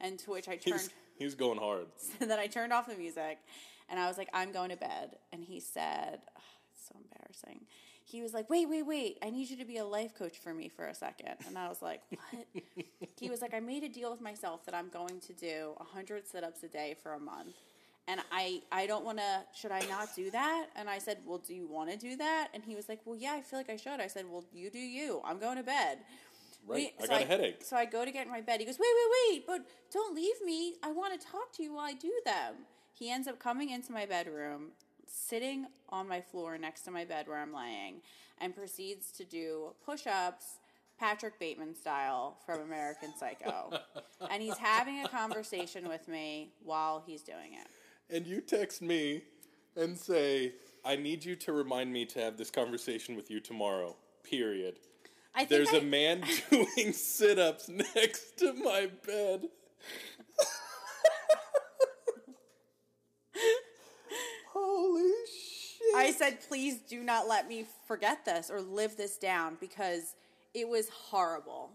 [SPEAKER 1] And to which I (laughs) turned,
[SPEAKER 2] He's, he's going hard. (laughs)
[SPEAKER 1] and then I turned off the music, and I was like, "I'm going to bed." And he said, ugh, "It's so embarrassing." He was like, "Wait, wait, wait! I need you to be a life coach for me for a second. And I was like, (laughs) "What?" he was like, "I made a deal with myself that I'm going to do 100 sit-ups a day for a month." And I, I don't want to. Should I not do that? And I said, Well, do you want to do that? And he was like, Well, yeah, I feel like I should. I said, Well, you do you. I'm going to bed.
[SPEAKER 2] Right.
[SPEAKER 1] We-
[SPEAKER 2] I
[SPEAKER 1] so
[SPEAKER 2] got a headache.
[SPEAKER 1] So I go to get in my bed. He goes, wait, wait, wait, but don't leave me. I want to talk to you while I do them. He ends up coming into my bedroom, sitting on my floor next to my bed where I'm laying, and proceeds to do push ups, Patrick Bateman style from American Psycho. (laughs) and he's having a conversation with me while he's doing it.
[SPEAKER 2] And you text me and say, I need you to remind me to have this conversation with you tomorrow. Period.
[SPEAKER 1] I think
[SPEAKER 2] There's
[SPEAKER 1] I-
[SPEAKER 2] a man (laughs) doing sit ups next to my bed. (laughs) Holy shit.
[SPEAKER 1] I said, please do not let me forget this or live this down because it was horrible.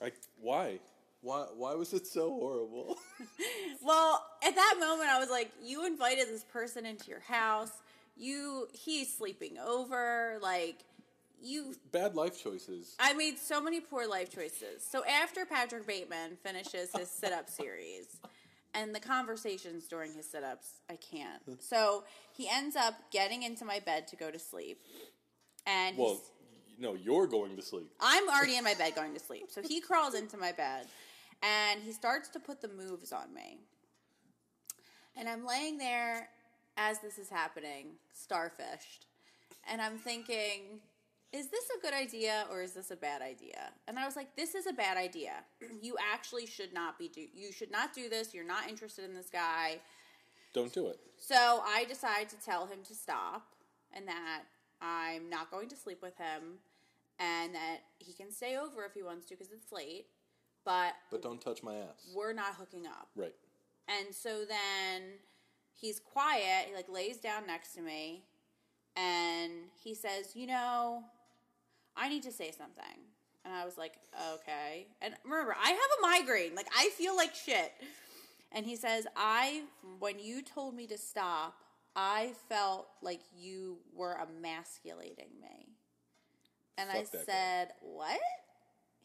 [SPEAKER 2] Like, why? Why, why was it so horrible? (laughs)
[SPEAKER 1] Well, at that moment, I was like, you invited this person into your house. You, he's sleeping over. Like, you,
[SPEAKER 2] Bad life choices.
[SPEAKER 1] I made so many poor life choices. So after Patrick Bateman finishes his sit up (laughs) series and the conversations during his sit ups, I can't. So he ends up getting into my bed to go to sleep. And
[SPEAKER 2] Well, no, you're going to sleep.
[SPEAKER 1] I'm already in my bed going to sleep. So he crawls into my bed and he starts to put the moves on me. And I'm laying there as this is happening, starfished. And I'm thinking, is this a good idea or is this a bad idea? And I was like, this is a bad idea. (clears throat) You actually should not be do you should not do this. You're not interested in this guy.
[SPEAKER 2] Don't do it.
[SPEAKER 1] So I decide to tell him to stop and that I'm not going to sleep with him and that he can stay over if he wants to because it's late, but
[SPEAKER 2] But don't touch my ass.
[SPEAKER 1] we're not hooking up.
[SPEAKER 2] Right.
[SPEAKER 1] And so then he's quiet, he like lays down next to me and he says, "You know, I need to say something." And I was like, "Okay." And remember, I have a migraine. Like I feel like shit. And he says, "I when you told me to stop, I felt like you were emasculating me." And I
[SPEAKER 2] Fuck guy.
[SPEAKER 1] said, "What?"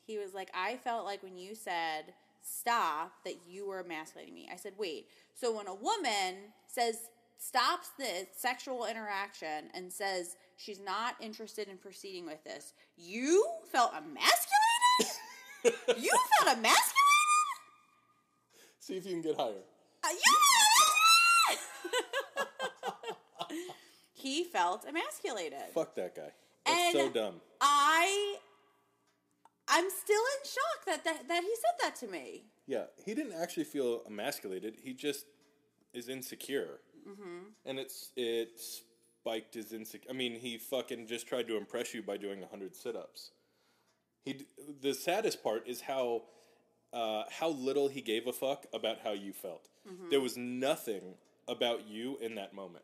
[SPEAKER 1] He was like, "I felt like when you said stop that you were emasculating me." I said, "Wait. So when a woman says stops the sexual interaction and says she's not interested in proceeding with this, you felt emasculated? (laughs) you felt emasculated?
[SPEAKER 2] See if you can get higher.
[SPEAKER 1] Uh, you (laughs) he felt emasculated.
[SPEAKER 2] Fuck that guy. That's
[SPEAKER 1] And-
[SPEAKER 2] so dumb.
[SPEAKER 1] I I'm still in shock that, that that he said that to me.
[SPEAKER 2] Yeah, he didn't actually feel emasculated. He just is insecure, mm-hmm. and it's it spiked his insecure. I mean, he fucking just tried to impress you by doing hundred sit-ups. He d- the saddest part is how uh, how little he gave a fuck about how you felt. There was nothing about you in that moment.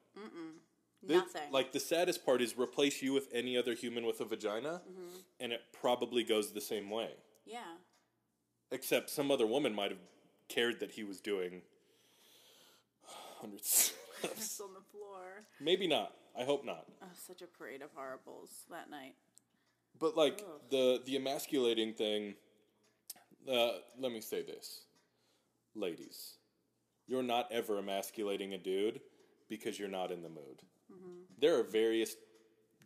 [SPEAKER 2] The-
[SPEAKER 1] Nothing.
[SPEAKER 2] Like the saddest part is replace you with any other human with a vagina,
[SPEAKER 1] Mm-hmm.
[SPEAKER 2] and it probably goes the same way.
[SPEAKER 1] Yeah.
[SPEAKER 2] Except some other woman might have cared that he was doing hundreds. (laughs)
[SPEAKER 1] On the floor.
[SPEAKER 2] Maybe not. I hope not.
[SPEAKER 1] Oh, such a parade of horribles that night.
[SPEAKER 2] But like the the emasculating thing. Uh, let me say this, ladies, you're not ever emasculating a dude because you're not in the mood. There are various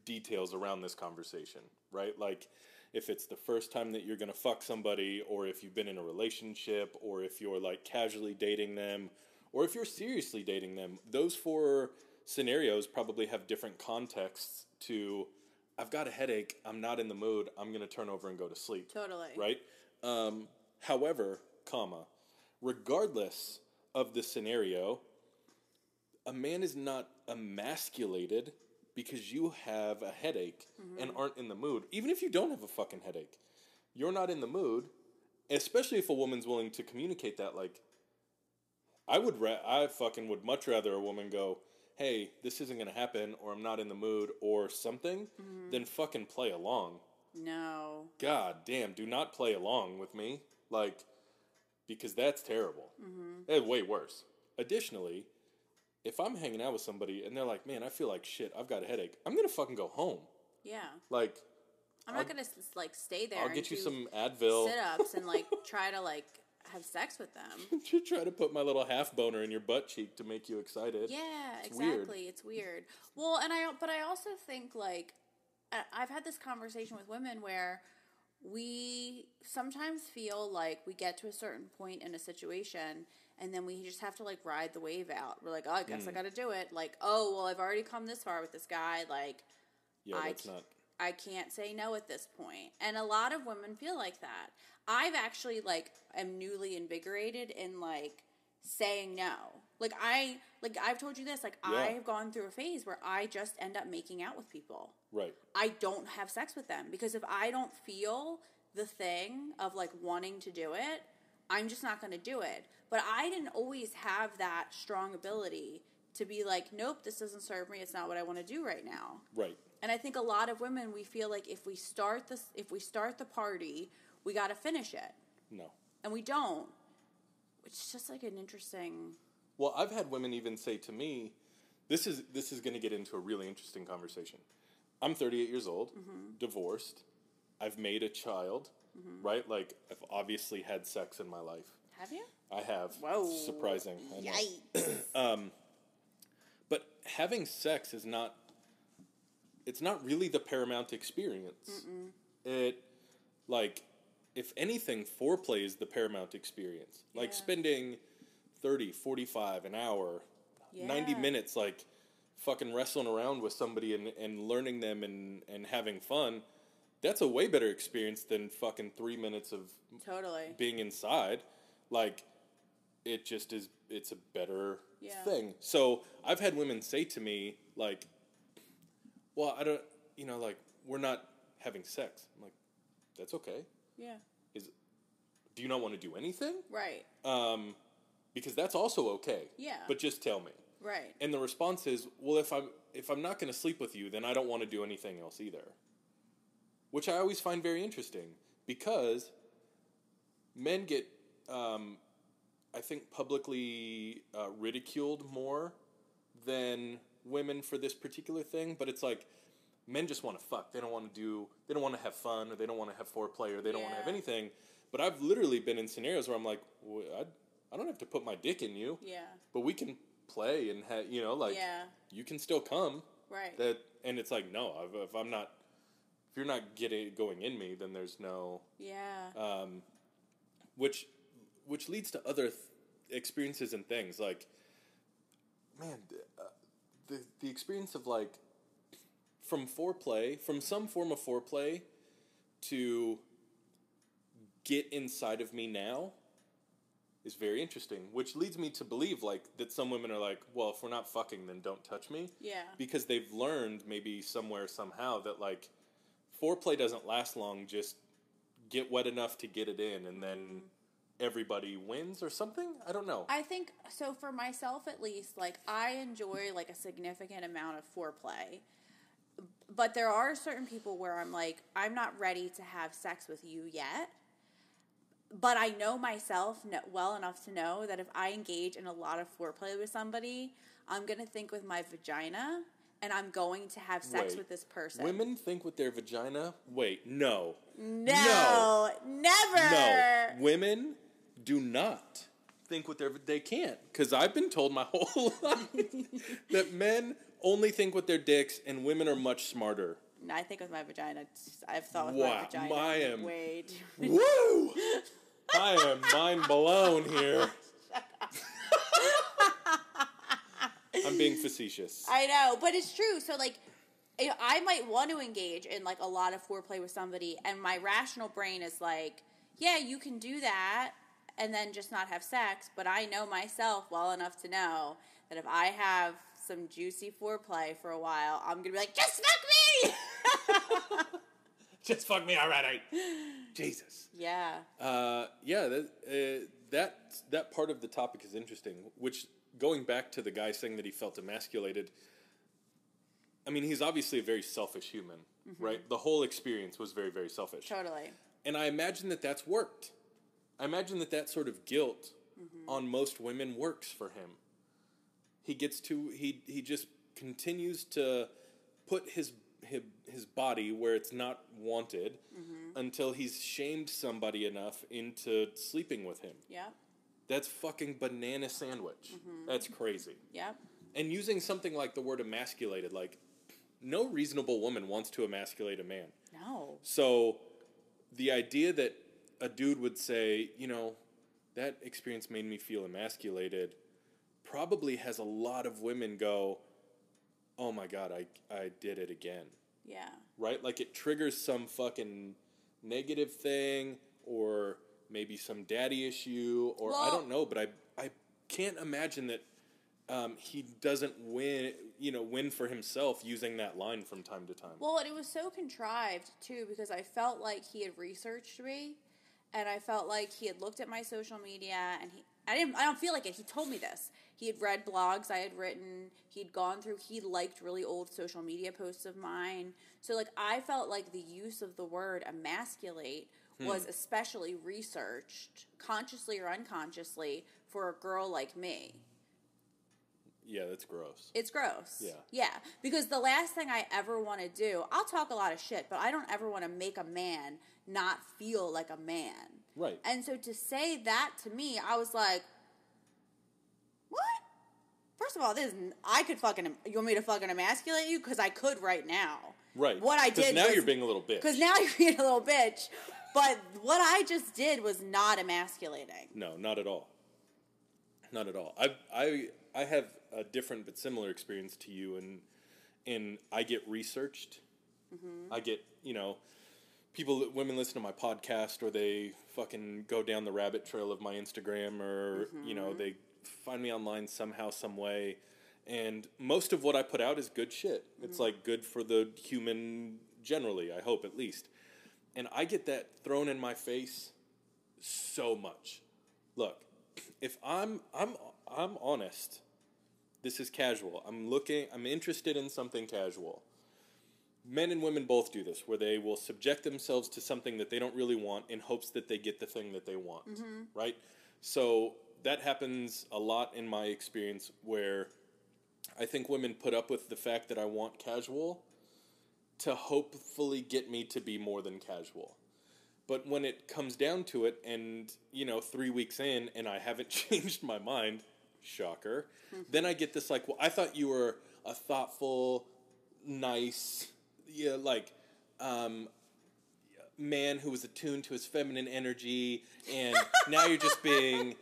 [SPEAKER 2] details around this conversation, right? Like if it's the first time that you're gonna fuck somebody, or if you've been in a relationship, or if you're like casually dating them, or if you're seriously dating them. Those four scenarios probably have different contexts to. I've got a headache. I'm not in the mood. I'm gonna turn over and go to sleep
[SPEAKER 1] Totally.
[SPEAKER 2] right? Um, however, comma, regardless of the scenario, a man is not emasculated because you have a headache mm-hmm. and aren't in the mood. Even if you don't have a fucking headache, you're not in the mood. Especially if a woman's willing to communicate that, like, I would, ra- I fucking would much rather a woman go, "Hey, this isn't gonna happen," or "I'm not in the mood," or something, mm-hmm. than fucking play along.
[SPEAKER 1] No.
[SPEAKER 2] God damn, do not play along with me. Like, because that's terrible. It's way worse. Additionally, if I'm hanging out with somebody and they're like, man, I feel like shit, I've got a headache, I'm to fucking go home.
[SPEAKER 1] Yeah.
[SPEAKER 2] Like,
[SPEAKER 1] I'm not gonna like stay there.
[SPEAKER 2] I'll
[SPEAKER 1] and
[SPEAKER 2] get you some Advil.
[SPEAKER 1] sit ups and like (laughs) try to like have sex with them. (laughs)
[SPEAKER 2] to try to put my little half boner in your butt cheek to make you excited.
[SPEAKER 1] Yeah,
[SPEAKER 2] It's weird.
[SPEAKER 1] exactly. It's weird. Well, and I but I also think like I've had this conversation with women where we sometimes feel like we get to a certain point in a situation and then we just have to like ride the wave out. We're like, "Oh, I guess
[SPEAKER 2] Mm.
[SPEAKER 1] I got to do it." Like, "Oh, well, I've already come this far with this guy." Like,
[SPEAKER 2] Yeah,
[SPEAKER 1] I
[SPEAKER 2] not.
[SPEAKER 1] I can't say no at this point. And a lot of women feel like that. I've actually like am newly invigorated in like saying no. Like I like I've told you this, like
[SPEAKER 2] Yeah.
[SPEAKER 1] I've gone through a phase where I just end up making out with people.
[SPEAKER 2] Right.
[SPEAKER 1] I don't have sex with them because if I don't feel the thing of like wanting to do it, I'm just not going to do it. But I didn't always have that strong ability to be like, nope, this doesn't serve me. It's not what I want to do right now.
[SPEAKER 2] Right.
[SPEAKER 1] And I think a lot of women we feel like if we start this if we start the party, we got to finish it.
[SPEAKER 2] No.
[SPEAKER 1] And we don't. It's just like an interesting
[SPEAKER 2] Well, I've had women even say to me, "This is this is going to get into a really interesting conversation." I'm 38 years old, mm-hmm. divorced. I've made a child, mm-hmm. right? Like I've obviously had sex in my life.
[SPEAKER 1] Have you?
[SPEAKER 2] I have.
[SPEAKER 1] Whoa.
[SPEAKER 2] Surprising. I know.
[SPEAKER 1] Yikes. (clears throat)
[SPEAKER 2] Um, but having sex is not. It's not really the paramount experience. It, like, if anything, foreplay is the paramount experience. Like spending 30, 45, an hour, 90 minutes, like, fucking wrestling around with somebody and, and learning them and, and having fun. That's a way better experience than fucking three minutes of
[SPEAKER 1] totally.
[SPEAKER 2] being inside like it just is it's a better
[SPEAKER 1] Yeah.
[SPEAKER 2] thing so i've had women say to me like well i don't you know like we're not having sex i'm like that's okay
[SPEAKER 1] Yeah.
[SPEAKER 2] is do you not want to do anything
[SPEAKER 1] Right.
[SPEAKER 2] um because that's also okay
[SPEAKER 1] Yeah.
[SPEAKER 2] but just tell me
[SPEAKER 1] Right.
[SPEAKER 2] and the response is well if i'm if i'm not going to sleep with you then i don't want to do anything else either which i always find very interesting because men get um, i think publicly uh, ridiculed more than women for this particular thing but it's like men just want to fuck they don't want to do they don't want to have fun or they don't want to have foreplay or they don't want to have anything but i've literally been in scenarios where i'm like well, I, I don't have to put my dick in you
[SPEAKER 1] Yeah.
[SPEAKER 2] but we can play and ha- you know like
[SPEAKER 1] Yeah.
[SPEAKER 2] you can still come
[SPEAKER 1] Right.
[SPEAKER 2] that and it's like no if, if i'm not if you're not getting going in me then there's no
[SPEAKER 1] yeah.
[SPEAKER 2] um which which leads to other th- experiences and things like man uh, the the experience of like from foreplay from some form of foreplay to get inside of me now is very interesting which leads me to believe like that some women are like well if we're not fucking then don't touch me
[SPEAKER 1] yeah.
[SPEAKER 2] because they've learned maybe somewhere somehow that like foreplay doesn't last long just get wet enough to get it in and then everybody wins or something. I don't know.
[SPEAKER 1] I think so for myself at least, like I enjoy like a significant amount of foreplay. But there are certain people where I'm like, I'm not ready to have sex with you yet. But I know myself well enough to know that if I engage in a lot of foreplay with somebody, I'm going to think with my vagina and I'm going to have sex
[SPEAKER 2] Wait.
[SPEAKER 1] with this person.
[SPEAKER 2] Women think with their vagina. Wait, no.
[SPEAKER 1] no, never.
[SPEAKER 2] No. Women do not think with their they can't because I've been told my (laughs) whole life that men only think with their dicks and women are much smarter.
[SPEAKER 1] I think with my vagina. I've thought with
[SPEAKER 2] Wow,
[SPEAKER 1] my vagina.
[SPEAKER 2] my am-
[SPEAKER 1] way too (laughs)
[SPEAKER 2] Woo! I am mind blown here. I'm being facetious.
[SPEAKER 1] I know, but it's true. So like, I might want to engage in like a lot of foreplay with somebody, and my rational brain is like, yeah, you can do that, and then just not have sex. But I know myself well enough to know that if I have some juicy foreplay for a while, I'm gonna be like, just fuck me. (laughs)
[SPEAKER 2] Just fuck me already. Jesus.
[SPEAKER 1] yeah.
[SPEAKER 2] Uh, yeah, that, uh, that that part of the topic is interesting. Which going back to the guy saying that he felt emasculated. I mean, he's obviously a very selfish human, right? The whole experience was very, very selfish.
[SPEAKER 1] Totally.
[SPEAKER 2] And I imagine that that's worked. I imagine that that sort of guilt mm-hmm. on most women works for him. He gets to he he just continues to put his his, his body where it's not wanted mm-hmm. until he's shamed somebody enough into sleeping with him.
[SPEAKER 1] Yep.
[SPEAKER 2] That's fucking banana sandwich. Mm-hmm. That's crazy.
[SPEAKER 1] Yep.
[SPEAKER 2] And using something like the word emasculated, like no reasonable woman wants to emasculate a man.
[SPEAKER 1] No.
[SPEAKER 2] So the idea that a dude would say, you know, that experience made me feel emasculated probably has a lot of women go, oh my God, I, I did it again.
[SPEAKER 1] Yeah.
[SPEAKER 2] Right? Like it triggers some fucking negative thing or maybe some daddy issue or I don't know, but I, I can't imagine that um, he doesn't win, you know, win for himself using that line from time to time.
[SPEAKER 1] Well, and it was so contrived too because I felt like he had researched me, and I felt like he had looked at my social media, and he. I didn't. I don't feel like it. He told me this. He had read blogs I had written. He'd gone through. He liked really old social media posts of mine. So like I felt like the use of the word emasculate hmm. was especially researched, consciously or unconsciously, for a girl like me.
[SPEAKER 2] Yeah, that's gross.
[SPEAKER 1] It's gross.
[SPEAKER 2] Yeah.
[SPEAKER 1] Yeah. Because the last thing I ever want to do, I'll talk a lot of shit, but I don't ever want to make a man not feel like a man.
[SPEAKER 2] Right.
[SPEAKER 1] And so to say that to me, I was like, what? First of all, this is, I could fucking, you want me to fucking emasculate you? Because I could right now.
[SPEAKER 2] Right.
[SPEAKER 1] What I did
[SPEAKER 2] now
[SPEAKER 1] was-
[SPEAKER 2] you're being a little bitch.
[SPEAKER 1] Because now (laughs) you're being a little bitch. But what I just did was not emasculating.
[SPEAKER 2] No, not at all. Not at all. I I I have a different but similar experience to you, and and I get researched. Mm-hmm. I get you know people women listen to my podcast or they fucking go down the rabbit trail of my Instagram or you know mm-hmm. they find me online somehow some way and most of what I put out is good shit. It's mm-hmm. like good for the human generally, I hope at least. And I get that thrown in my face so much. Look, if I'm I'm I'm honest, this is casual. I'm looking I'm interested in something casual. Men and women both do this where they will subject themselves to something that they don't really want in hopes that they get the thing that they want, mm-hmm. right? So that happens a lot in my experience where I think women put up with the fact that I want casual to hopefully get me to be more than casual. But when it comes down to it, and you know, three weeks in, and I haven't (laughs) changed my mind, shocker, then I get this like, well, I thought you were a thoughtful, nice, yeah, like, um, man who was attuned to his feminine energy, and (laughs) now you're just being,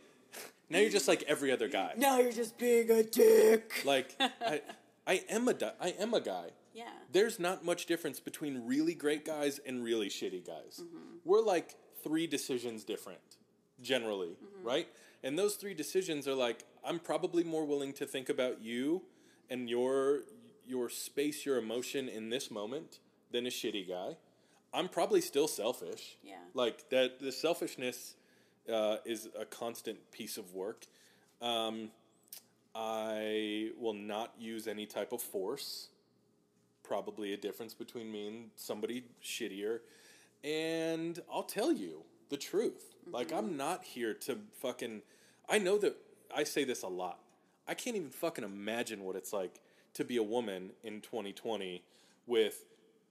[SPEAKER 2] now you're just like every other guy.
[SPEAKER 1] Now you're just being a dick.
[SPEAKER 2] Like, (laughs) I, I am a, di- I am a guy
[SPEAKER 1] Yeah.
[SPEAKER 2] there's not much difference between really great guys and really shitty guys.
[SPEAKER 1] Mm-hmm.
[SPEAKER 2] We're like three decisions different, generally,
[SPEAKER 1] Mm-hmm.
[SPEAKER 2] right? And those three decisions are like, I'm probably more willing to think about you and your your space, your emotion in this moment than a shitty guy. I'm probably still selfish.
[SPEAKER 1] Yeah.
[SPEAKER 2] Like that the selfishness uh, is a constant piece of work. Um, I will not use any type of force. Probably a difference between me and somebody shittier. And I'll tell you the truth. Like, I'm not here to fucking. I know that I say this a lot. I can't even fucking imagine what it's like to be a woman in 2020 with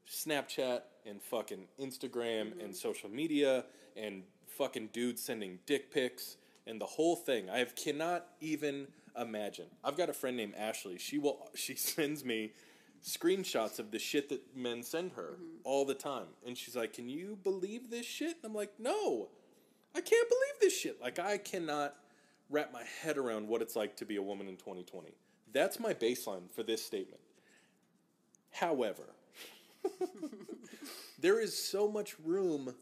[SPEAKER 2] Snapchat and fucking Instagram and mm-hmm. social media and fucking dudes sending dick pics and the whole thing. I have, cannot even imagine. I've got a friend named Ashley. She will (laughs) she sends me screenshots of the shit that men send her mm-hmm. all the time. And she's like, "Can you believe this shit?" And I'm like, "No. I can't believe this shit. Like I cannot wrap my head around what it's like to be a woman in 2020. That's my baseline for this statement. However, (laughs) there is so much room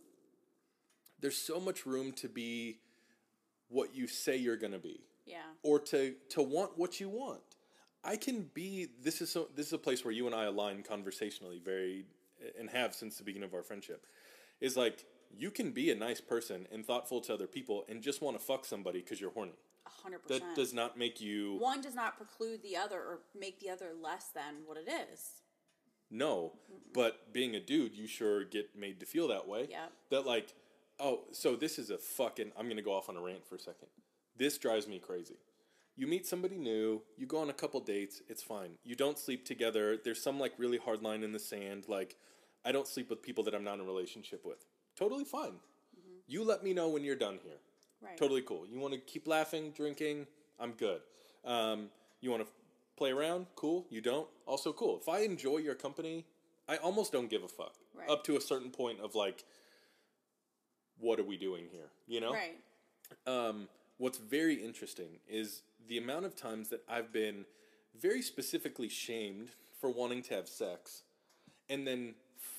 [SPEAKER 2] there's so much room to be what you say you're going to be
[SPEAKER 1] Yeah.
[SPEAKER 2] or to to want what you want. I can be this is so this is a place where you and I align conversationally very and have since the beginning of our friendship. Is like you can be a nice person and thoughtful to other people and just want to fuck somebody because you're horny.
[SPEAKER 1] A hundred
[SPEAKER 2] That does not make you
[SPEAKER 1] One does not preclude the other or make the other less than what it is.
[SPEAKER 2] No, but being a dude, you sure get made to feel that way.
[SPEAKER 1] Yeah.
[SPEAKER 2] That like, oh, so this is a fucking. I'm gonna go off on a rant for a second. This drives me crazy. You meet somebody new, you go on a couple dates, it's fine. You don't sleep together. There's some like really hard line in the sand. Like, I don't sleep with people that I'm not in a relationship with. Totally fine. You let me know when you're done here.
[SPEAKER 1] Right.
[SPEAKER 2] Totally cool. You want to keep laughing, drinking? I'm good. Um, you want to play around? Cool. You don't? Also cool. If I enjoy your company, I almost don't give a fuck.
[SPEAKER 1] Right.
[SPEAKER 2] Up to a certain point of like, what are we doing here? You know?
[SPEAKER 1] Right.
[SPEAKER 2] Um, what's very interesting is the amount of times that I've been very specifically shamed for wanting to have sex, and then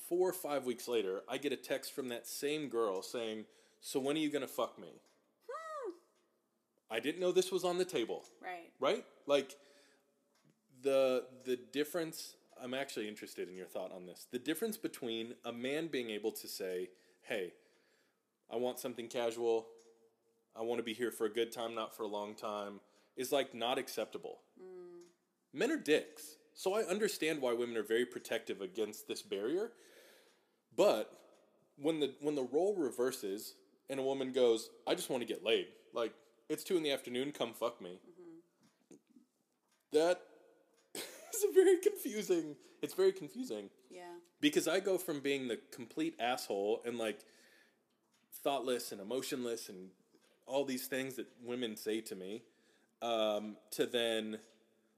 [SPEAKER 2] four or five weeks later, I get a text from that same girl saying, "So when are you gonna fuck me?" Hmm. I didn't know this was on the table
[SPEAKER 1] Right.
[SPEAKER 2] right? Like the the difference. I'm actually interested in your thought on this. The difference between a man being able to say, "Hey, I want something casual. I want to be here for a good time, not for a long time," is like not acceptable. Hmm. Men are dicks, so I understand why women are very protective against this barrier. But when the when the role reverses and a woman goes, "I just want to get laid," like it's two in the afternoon, come fuck me. That (laughs) is a very confusing. It's very confusing
[SPEAKER 1] Yeah.
[SPEAKER 2] because I go from being the complete asshole and like thoughtless and emotionless and all these things that women say to me, um, to then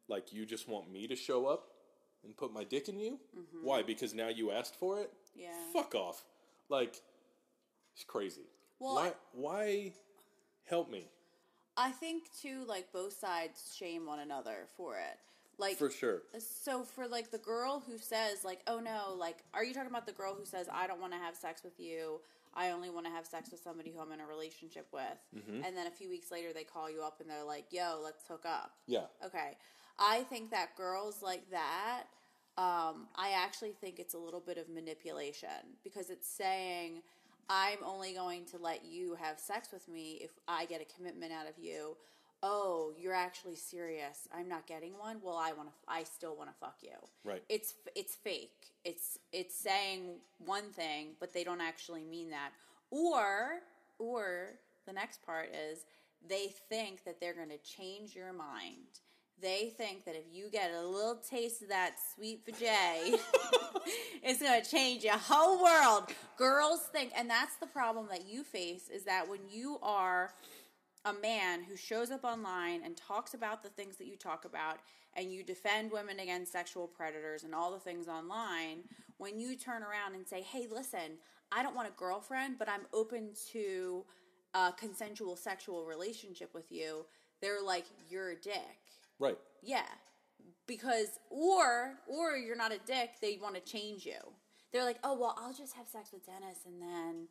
[SPEAKER 2] like you just want me to show up and put my dick in you. Why? Because now you asked for it.
[SPEAKER 1] Yeah.
[SPEAKER 2] Fuck off. Like it's crazy.
[SPEAKER 1] Well,
[SPEAKER 2] why?
[SPEAKER 1] I-
[SPEAKER 2] why? Help me
[SPEAKER 1] I think too, like both sides shame one another for it. Like
[SPEAKER 2] for sure.
[SPEAKER 1] so for like the girl who says like, "Oh no, like are you talking about the girl who says I don't want to have sex with you. I only want to have sex with somebody who I'm in a relationship with."
[SPEAKER 2] Mm-hmm.
[SPEAKER 1] And then a few weeks later they call you up and they're like, "Yo, let's hook up."
[SPEAKER 2] Yeah.
[SPEAKER 1] Okay. I think that girls like that, um, I actually think it's a little bit of manipulation because it's saying, I'm only going to let you have sex with me if I get a commitment out of you. Oh, you're actually serious. I'm not getting one. Well, I want to. I still want to fuck you.
[SPEAKER 2] Right.
[SPEAKER 1] It's it's fake. It's it's saying one thing, but they don't actually mean that. Or or the next part is they think that they're going to change your mind. They think that if you get a little taste of that sweet vajay, (laughs) it's going to change your whole world. Girls think, and that's the problem that you face is that when you are a man who shows up online and talks about the things that you talk about and you defend women against sexual predators and all the things online, when you turn around and say, hey, listen, I don't want a girlfriend, but I'm open to a consensual sexual relationship with you, they're like, you're a dick.
[SPEAKER 2] Right.
[SPEAKER 1] Yeah. Because or or you're not a dick, they want to change you. They're like, "Oh, well, I'll just have sex with Dennis and then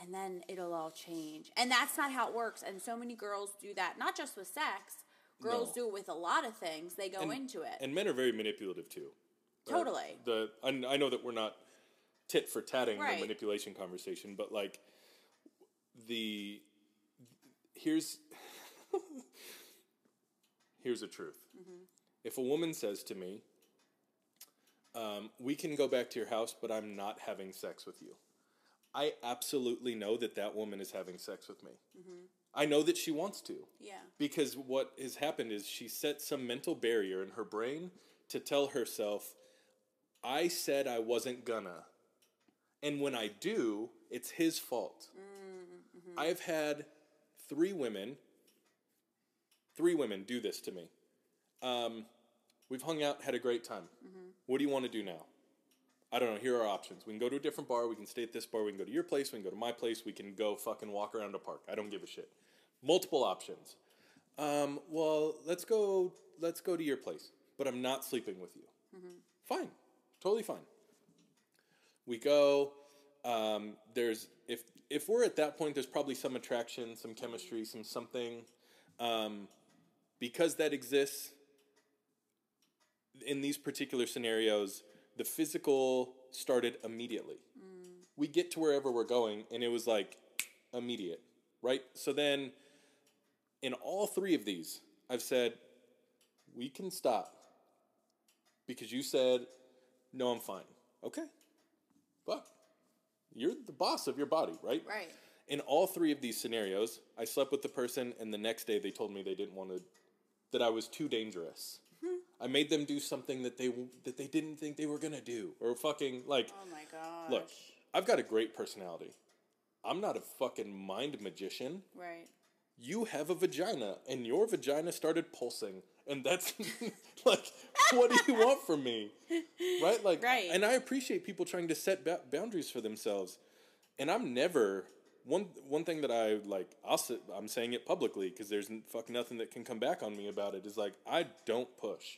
[SPEAKER 1] and then it'll all change." And that's not how it works. And so many girls do that, not just with sex. Girls
[SPEAKER 2] No.
[SPEAKER 1] do it with a lot of things. They go
[SPEAKER 2] And-
[SPEAKER 1] into it.
[SPEAKER 2] And men are very manipulative too. Uh,
[SPEAKER 1] Totally.
[SPEAKER 2] The I, I know that we're not tit for tatting
[SPEAKER 1] Right.
[SPEAKER 2] the manipulation conversation, but like the here's (laughs) here's the truth. Mm-hmm. If a woman says to me, um, "We can go back to your house, but I'm not having sex with you," I absolutely know that that woman is having sex with me. Mm-hmm. I know that she wants to
[SPEAKER 1] Yeah.
[SPEAKER 2] because what has happened is she set some mental barrier in her brain to tell herself, I said I wasn't gonna. And when I do, it's his fault. Mm-hmm. I've had three women, three women do this to me. Um, we've hung out, had a great time. What do you want to do now? I don't know. Here are our options. We can go to a different bar. We can stay at this bar. We can go to your place. We can go to my place. We can go fucking walk around a park. I don't give a shit. Multiple options. Um, well, let's go. Let's go to your place. But I'm not sleeping with you. Fine. Totally fine. We go. Um, there's if if we're at that point, there's probably some attraction, some chemistry, some something. Um, because that exists in these particular scenarios, the physical started immediately. We get to wherever we're going, and it was like immediate, right? So then, in all three of these, I've said, we can stop because you said, no, I'm fine. Okay. But you're the boss of your body, right?
[SPEAKER 1] Right.
[SPEAKER 2] In all three of these scenarios, I slept with the person, and the next day they told me they didn't want to, that I was too dangerous. Mm-hmm. I made them do something that they that they didn't think they were gonna do, or fucking like.
[SPEAKER 1] Oh my god!
[SPEAKER 2] Look, I've got a great personality. I'm not a fucking mind magician.
[SPEAKER 1] Right.
[SPEAKER 2] You have a vagina, and your vagina started pulsing, and that's (laughs) like, what do you want from me, right? Like,
[SPEAKER 1] Right.
[SPEAKER 2] And I appreciate people trying to set ba- boundaries for themselves, and I'm never one one thing that I like. I'll I'm saying it publicly because there's fucking nothing that can come back on me about it. Is like I don't push.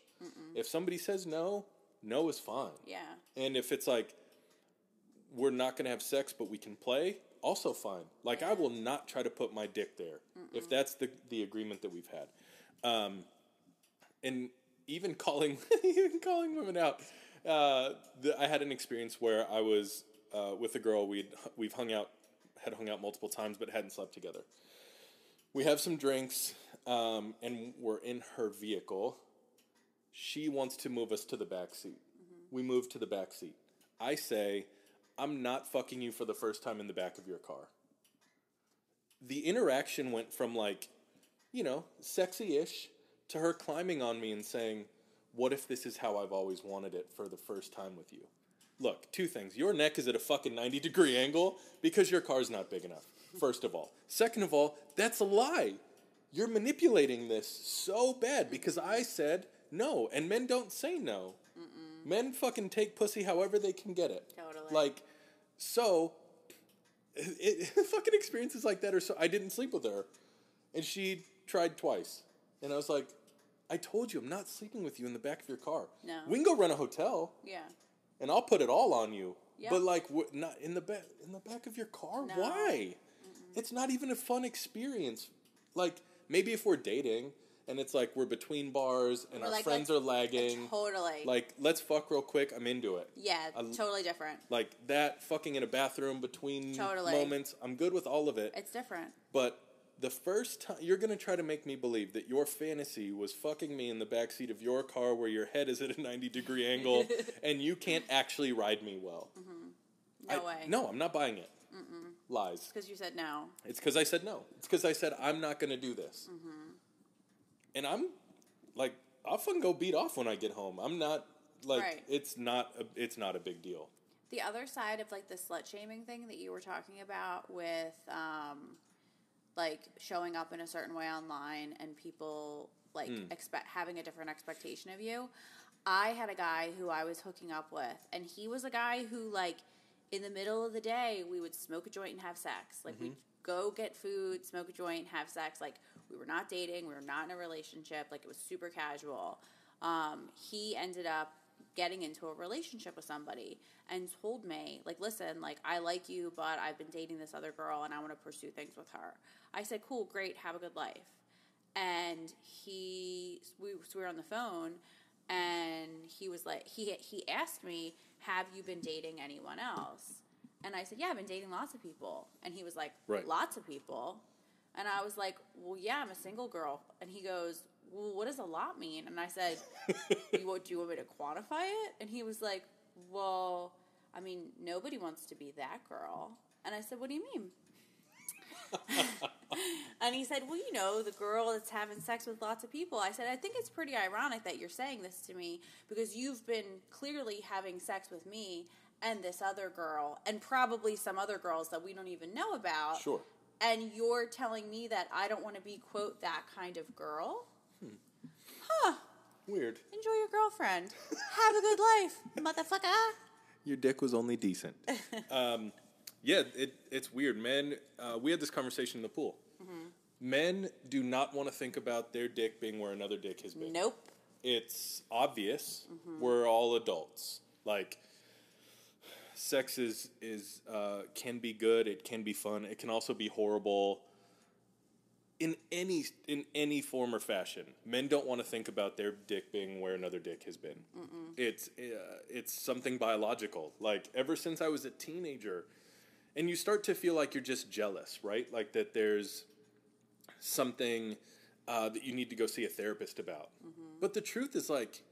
[SPEAKER 2] If somebody says no, no is fine.
[SPEAKER 1] Yeah.
[SPEAKER 2] And if it's like we're not going to have sex but we can play, also fine. Like I will not try to put my dick there if that's the the agreement that we've had. Um, and even calling (laughs) even calling women out. Uh, the, I had an experience where I was uh, with a girl we'd we've hung out had hung out multiple times but hadn't slept together. We have some drinks um, and we're in her vehicle. She wants to move us to the back seat. We move to the back seat. I say, I'm not fucking you for the first time in the back of your car. The interaction went from like, you know, sexy ish to her climbing on me and saying, What if this is how I've always wanted it for the first time with you? Look, two things. Your neck is at a fucking 90 degree angle because your car's not big enough, first of all. Second of all, that's a lie. You're manipulating this so bad because I said no, and men don't say no. Men fucking take pussy however they can get it.
[SPEAKER 1] Totally.
[SPEAKER 2] Like, so, (laughs) it, (laughs) fucking experiences like that are so. I didn't sleep with her, and she tried twice, and I was like, I told you I'm not sleeping with you in the back of your car.
[SPEAKER 1] No.
[SPEAKER 2] we can go run a hotel,
[SPEAKER 1] Yeah.
[SPEAKER 2] And I'll put it all on you. But like, wh- not in the back in the back of your car.
[SPEAKER 1] No.
[SPEAKER 2] Why? It's not even a fun experience. Like maybe if we're dating and it's like we're between bars and
[SPEAKER 1] Or
[SPEAKER 2] our
[SPEAKER 1] like,
[SPEAKER 2] friends are lagging.
[SPEAKER 1] Totally.
[SPEAKER 2] Like let's fuck real quick. I'm into it.
[SPEAKER 1] yeah.
[SPEAKER 2] I-
[SPEAKER 1] totally different.
[SPEAKER 2] Like that fucking in a bathroom between
[SPEAKER 1] Totally.
[SPEAKER 2] moments. I'm good with all of it.
[SPEAKER 1] It's different.
[SPEAKER 2] But the first time you're gonna try to make me believe that your fantasy was fucking me in the backseat of your car where your head is at a 90 degree angle (laughs) and you can't actually ride me well.
[SPEAKER 1] No
[SPEAKER 2] I-
[SPEAKER 1] way.
[SPEAKER 2] No, I'm not buying it. Lies.
[SPEAKER 1] Because you said no.
[SPEAKER 2] It's because I said no. It's because I said I'm not gonna do this. And I'm like, I'll fucking go beat off when I get home. I'm not like
[SPEAKER 1] Right.
[SPEAKER 2] it's not a, it's not a big deal.
[SPEAKER 1] The other side of like the slut shaming thing that you were talking about with um, like showing up in a certain way online and people like
[SPEAKER 2] Hmm.
[SPEAKER 1] expect having a different expectation of you. I had a guy who I was hooking up with, and he was a guy who like in the middle of the day we would smoke a joint and have sex. Like we'd go get food, smoke a joint, have sex. Like we were not dating, we were not in a relationship. Like it was super casual. Um, he ended up getting into a relationship with somebody and told me like listen like i like you but i've been dating this other girl and i want to pursue things with her. I said cool great have a good life. And he we, so we were on the phone and he was like he he asked me have you been dating anyone else? And i said yeah i've been dating lots of people. And he was like
[SPEAKER 2] Right.
[SPEAKER 1] lots of people? And I was like, well, yeah, I'm a single girl. And he goes, well, what does a lot mean? And I said, you, what, do you want me to quantify it? And he was like, well, I mean, nobody wants to be that girl. And I said, what do you mean? (laughs) and he said, Well, you know, the girl that's having sex with lots of people. I said, I think it's pretty ironic that you're saying this to me because you've been clearly having sex with me and this other girl and probably some other girls that we don't even know about.
[SPEAKER 2] Sure.
[SPEAKER 1] And you're telling me that I don't want to be, quote, that kind of girl? Huh.
[SPEAKER 2] Weird.
[SPEAKER 1] Enjoy your girlfriend. Have a good life, motherfucker.
[SPEAKER 2] Your dick was only decent. (laughs) um, yeah, it, it's weird. Men, uh, we had this conversation in the pool. Men do not want to think about their dick being where another dick has been.
[SPEAKER 1] Nope.
[SPEAKER 2] It's obvious. We're all adults. Like, sex is is uh, can be good. It can be fun. It can also be horrible. In any in any form or fashion, men don't want to think about their dick being where another dick has been. It's uh, it's something biological. Like ever since I was a teenager, and you start to feel like you're just jealous, right? Like that there's something uh, that you need to go see a therapist about. But the truth is, like,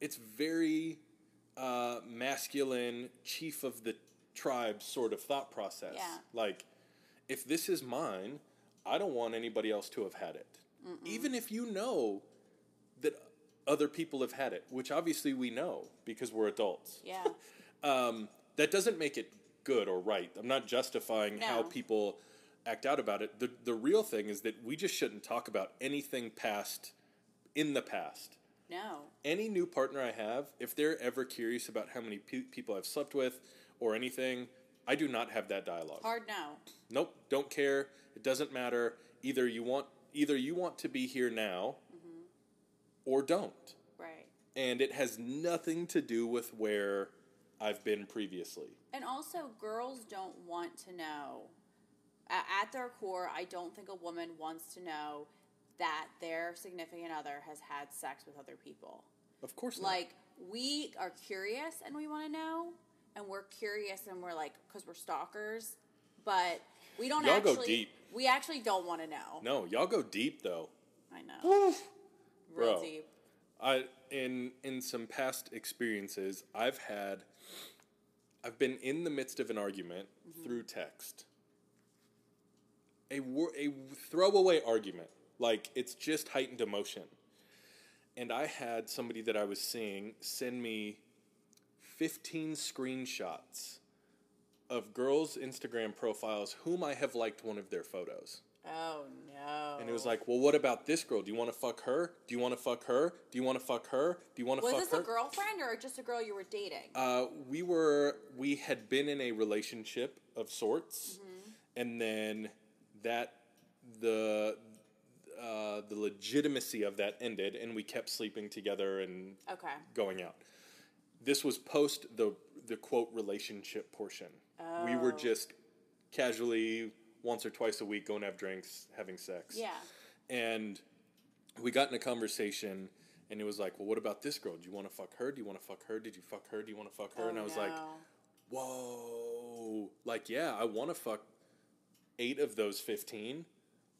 [SPEAKER 2] it's very uh, masculine, chief of the tribe sort of thought process.
[SPEAKER 1] Yeah.
[SPEAKER 2] Like, if this is mine, I don't want anybody else to have had it. Even if you know that other people have had it, which obviously we know because we're adults.
[SPEAKER 1] Yeah. (laughs)
[SPEAKER 2] Um, that doesn't make it good or right. I'm not justifying how people act out about it. The the real thing is that we just shouldn't talk about anything past in the past.
[SPEAKER 1] No.
[SPEAKER 2] Any new partner I have, if they're ever curious about how many pe- people I've slept with or anything, I do not have that dialogue.
[SPEAKER 1] Hard no.
[SPEAKER 2] Nope, don't care. It doesn't matter. Either you want either you want to be here now mm-hmm. or don't.
[SPEAKER 1] Right.
[SPEAKER 2] And it has nothing to do with where I've been previously.
[SPEAKER 1] And also, girls don't want to know. At their core, I don't think a woman wants to know that their significant other has had sex with other people.
[SPEAKER 2] Of course not.
[SPEAKER 1] Like, we are curious and we want to know, and we're curious and we're like, because we're stalkers, but we don't
[SPEAKER 2] Y'all go
[SPEAKER 1] actually.
[SPEAKER 2] deep.
[SPEAKER 1] We actually don't want to know.
[SPEAKER 2] No, y'all go deep though.
[SPEAKER 1] I know. Real
[SPEAKER 2] Bro.
[SPEAKER 1] deep.
[SPEAKER 2] I in in some past experiences, I've had I've been in the midst of an argument mm-hmm. through text. A wor- a throwaway argument, like it's just heightened emotion. And I had somebody that I was seeing send me 15 screenshots of girls' Instagram profiles whom I have liked one of their photos.
[SPEAKER 1] Oh no.
[SPEAKER 2] And it was like, well, what about this girl? Do you want to fuck her? Do you want to fuck her? Do you want to fuck her? Do you want to fuck her?
[SPEAKER 1] was this a girlfriend or just a girl you were dating?
[SPEAKER 2] Uh, we were we had been in a relationship of sorts,
[SPEAKER 1] Mm-hmm.
[SPEAKER 2] and then that the uh, the legitimacy of that ended, and we kept sleeping together and
[SPEAKER 1] okay.
[SPEAKER 2] going out. This was post the the quote relationship portion. We were
[SPEAKER 1] Oh.
[SPEAKER 2] just casually once or twice a week going to have drinks, having sex.
[SPEAKER 1] Yeah.
[SPEAKER 2] And we got in a conversation, and it was like, "Well, what about this girl? Do you want to fuck her? Do you want to fuck her? Did you fuck her? Do you want to fuck her?"
[SPEAKER 1] Oh,
[SPEAKER 2] and I was like, "Whoa!" Like, yeah, I want to fuck eight of those fifteen,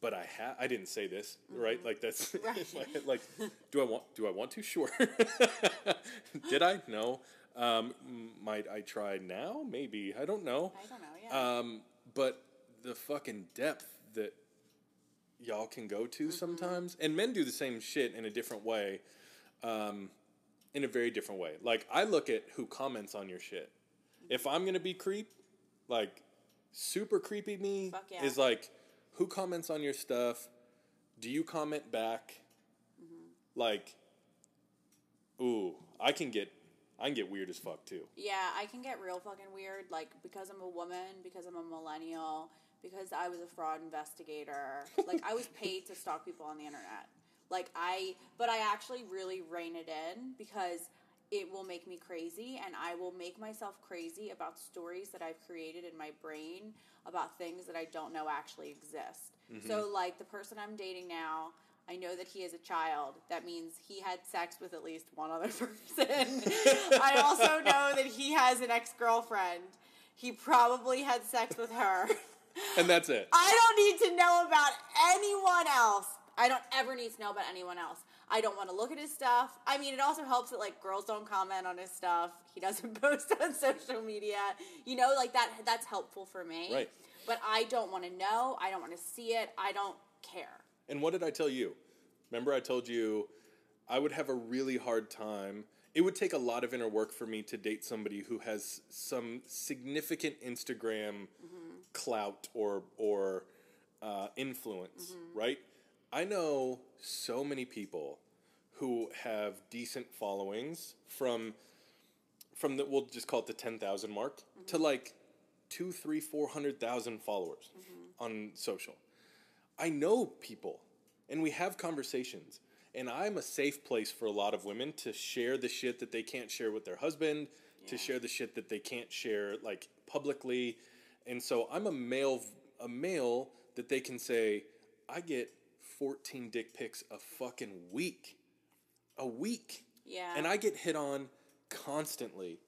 [SPEAKER 2] but I ha- I didn't say this, right? Like that's
[SPEAKER 1] Mm-hmm. Right.
[SPEAKER 2] like, (laughs) like, do I want do I want to? Sure. (laughs) (laughs) Did I? No. Um, might I try now? Maybe. I don't know.
[SPEAKER 1] I don't know. Yeah.
[SPEAKER 2] Um, but the fucking depth that y'all can go to
[SPEAKER 1] Mm-hmm.
[SPEAKER 2] sometimes, and men do the same shit in a different way, um, in a very different way. Like I look at who comments on your shit. If I'm gonna be creep, like super creepy me
[SPEAKER 1] yeah.
[SPEAKER 2] is like who comments on your stuff. Do you comment back?
[SPEAKER 1] Mm-hmm.
[SPEAKER 2] Like, ooh, I can get, I can get weird as fuck too.
[SPEAKER 1] Yeah, I can get real fucking weird, like because I'm a woman, because I'm a millennial, because I was a fraud investigator. (laughs) like I was paid to stalk people on the internet. Like I, but I actually really rein it in because it will make me crazy, and I will make myself crazy about stories that I've created in my brain about things that I don't know actually exist. Mm-hmm. So, like the person I'm dating now. I know that he is a child. That means he had sex with at least one other (laughs) person. (laughs) I also know that he has an ex girlfriend. He probably had sex with her.
[SPEAKER 2] and that's it.
[SPEAKER 1] I don't need to know about anyone else. I don't ever need to know about anyone else. I don't want to look at his stuff. I mean, it also helps that like girls don't comment on his stuff. He doesn't (laughs) post on social media. You know, like that. That's helpful for me.
[SPEAKER 2] Right.
[SPEAKER 1] But I don't want to know. I don't want to see it. I don't care.
[SPEAKER 2] And what did I tell you? Remember, I told you I would have a really hard time. It would take a lot of inner work for me to date somebody who has some significant Instagram mm-hmm. clout or or uh, influence, mm-hmm. right? I know so many people who have decent followings from from the we'll just call it the ten thousand mark to mm-hmm. like two, three, four hundred thousand followers on social. I know people and we have conversations. And I'm a safe place for a lot of women to share the shit that they can't share with their husband, to share the shit that they can't share like publicly. And so I'm a male a male that they can say, I get 14 dick pics a fucking week. A week.
[SPEAKER 1] Yeah.
[SPEAKER 2] And I get hit on constantly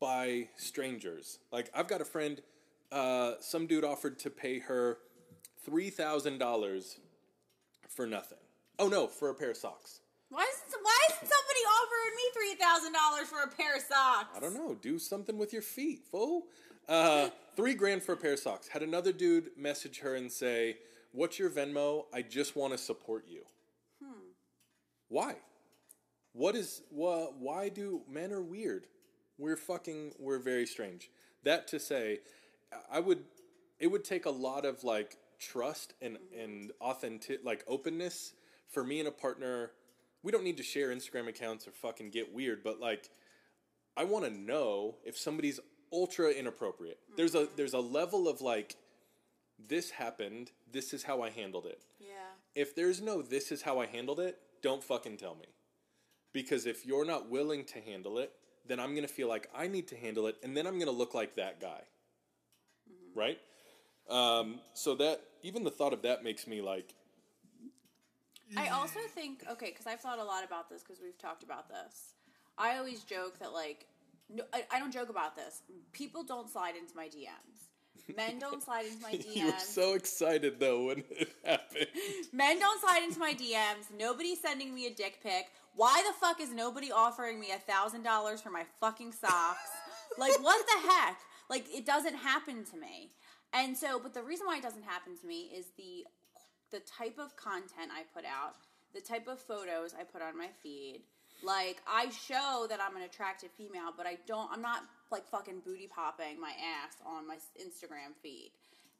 [SPEAKER 2] by strangers. Like I've got a friend, uh, some dude offered to pay her three thousand dollars for nothing. Oh no, for a pair of socks.
[SPEAKER 1] Why is why is somebody offering me three thousand dollars for a pair of socks?
[SPEAKER 2] I don't know. Do something with your feet, fool. Uh, three grand for a pair of socks. Had another dude message her and say, "What's your Venmo? I just want to support you." Why? What is wha Why do men are weird? We're fucking. We're very strange. That to say, I would. It would take a lot of like trust and and authentic like openness for me and a partner. We don't need to share Instagram accounts or fucking get weird, but like I want to know if somebody's ultra inappropriate. Mm. There's a there's a level of like this happened, this is how I handled it.
[SPEAKER 1] Yeah.
[SPEAKER 2] If there's no this is how I handled it, don't fucking tell me. Because if you're not willing to handle it, then I'm going to feel like I need to handle it and then I'm going to look like that guy. Mm-hmm. Right? Um, so that even the thought of that makes me like
[SPEAKER 1] I also think okay, because I've thought a lot about this because we've talked about this. I always joke that like, no, I, I don't joke about this. People don't slide into my DMs. Men don't slide into my DMs. (laughs)
[SPEAKER 2] you were so excited though when it happened. (laughs)
[SPEAKER 1] Men don't slide into my DMs. Nobody's sending me a dick pic. Why the fuck is nobody offering me a thousand dollars for my fucking socks? like what the heck? Like it doesn't happen to me. And so, but the reason why it doesn't happen to me is the the type of content I put out, the type of photos I put on my feed. Like I show that I'm an attractive female, but I don't. I'm not like fucking booty popping my ass on my Instagram feed.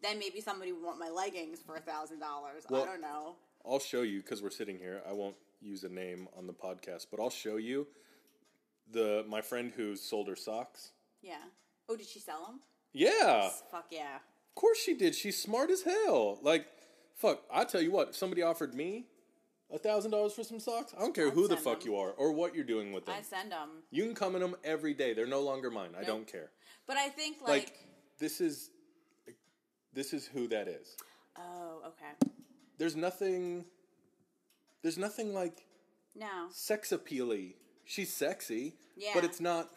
[SPEAKER 1] Then maybe somebody would want my leggings for a thousand dollars. I don't know.
[SPEAKER 2] I'll show you because we're sitting here. I won't use a name on the podcast, but I'll show you the my friend who sold her socks.
[SPEAKER 1] Yeah. Oh, did she sell them?
[SPEAKER 2] Yeah,
[SPEAKER 1] Fuck yeah.
[SPEAKER 2] Of course she did. She's smart as hell. Like, fuck. I tell you what. If somebody offered me a thousand dollars for some socks, I don't care
[SPEAKER 1] I'd
[SPEAKER 2] who the fuck
[SPEAKER 1] them.
[SPEAKER 2] you are or what you're doing with them.
[SPEAKER 1] I send them,
[SPEAKER 2] You can come in them every day. They're no longer mine. I don't care.
[SPEAKER 1] but I think
[SPEAKER 2] Like,
[SPEAKER 1] like,
[SPEAKER 2] this is this is who that is.
[SPEAKER 1] oh, okay.
[SPEAKER 2] There's nothing. There's nothing like
[SPEAKER 1] No,
[SPEAKER 2] sex appealy. She's sexy,
[SPEAKER 1] Yeah.
[SPEAKER 2] but it's not.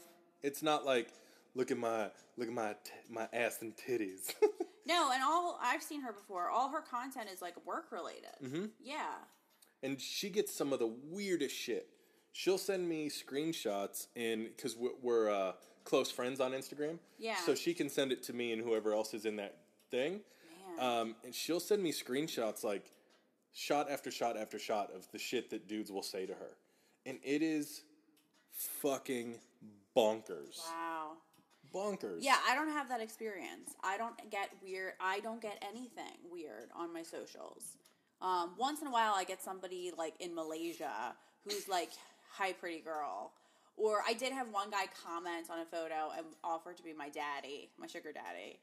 [SPEAKER 2] It's not like look at my look at my t- my ass and titties. (laughs)
[SPEAKER 1] no, and all I've seen her before. All her content is like work related. Mm-hmm. Yeah,
[SPEAKER 2] and she gets some of the weirdest shit. She'll send me screenshots in because we're, we're uh, close friends on Instagram.
[SPEAKER 1] Yeah.
[SPEAKER 2] So she can send it to me and whoever else is in that thing.
[SPEAKER 1] man.
[SPEAKER 2] Um, and she'll send me screenshots like shot after shot after shot of the shit that dudes will say to her, and it is fucking bonkers.
[SPEAKER 1] wow.
[SPEAKER 2] Bonkers.
[SPEAKER 1] Yeah, I don't have that experience. I don't get weird. I don't get anything weird on my socials. Um, once in a while, I get somebody like in Malaysia who's like, "Hi, pretty girl." Or I did have one guy comment on a photo and offer to be my daddy, my sugar daddy.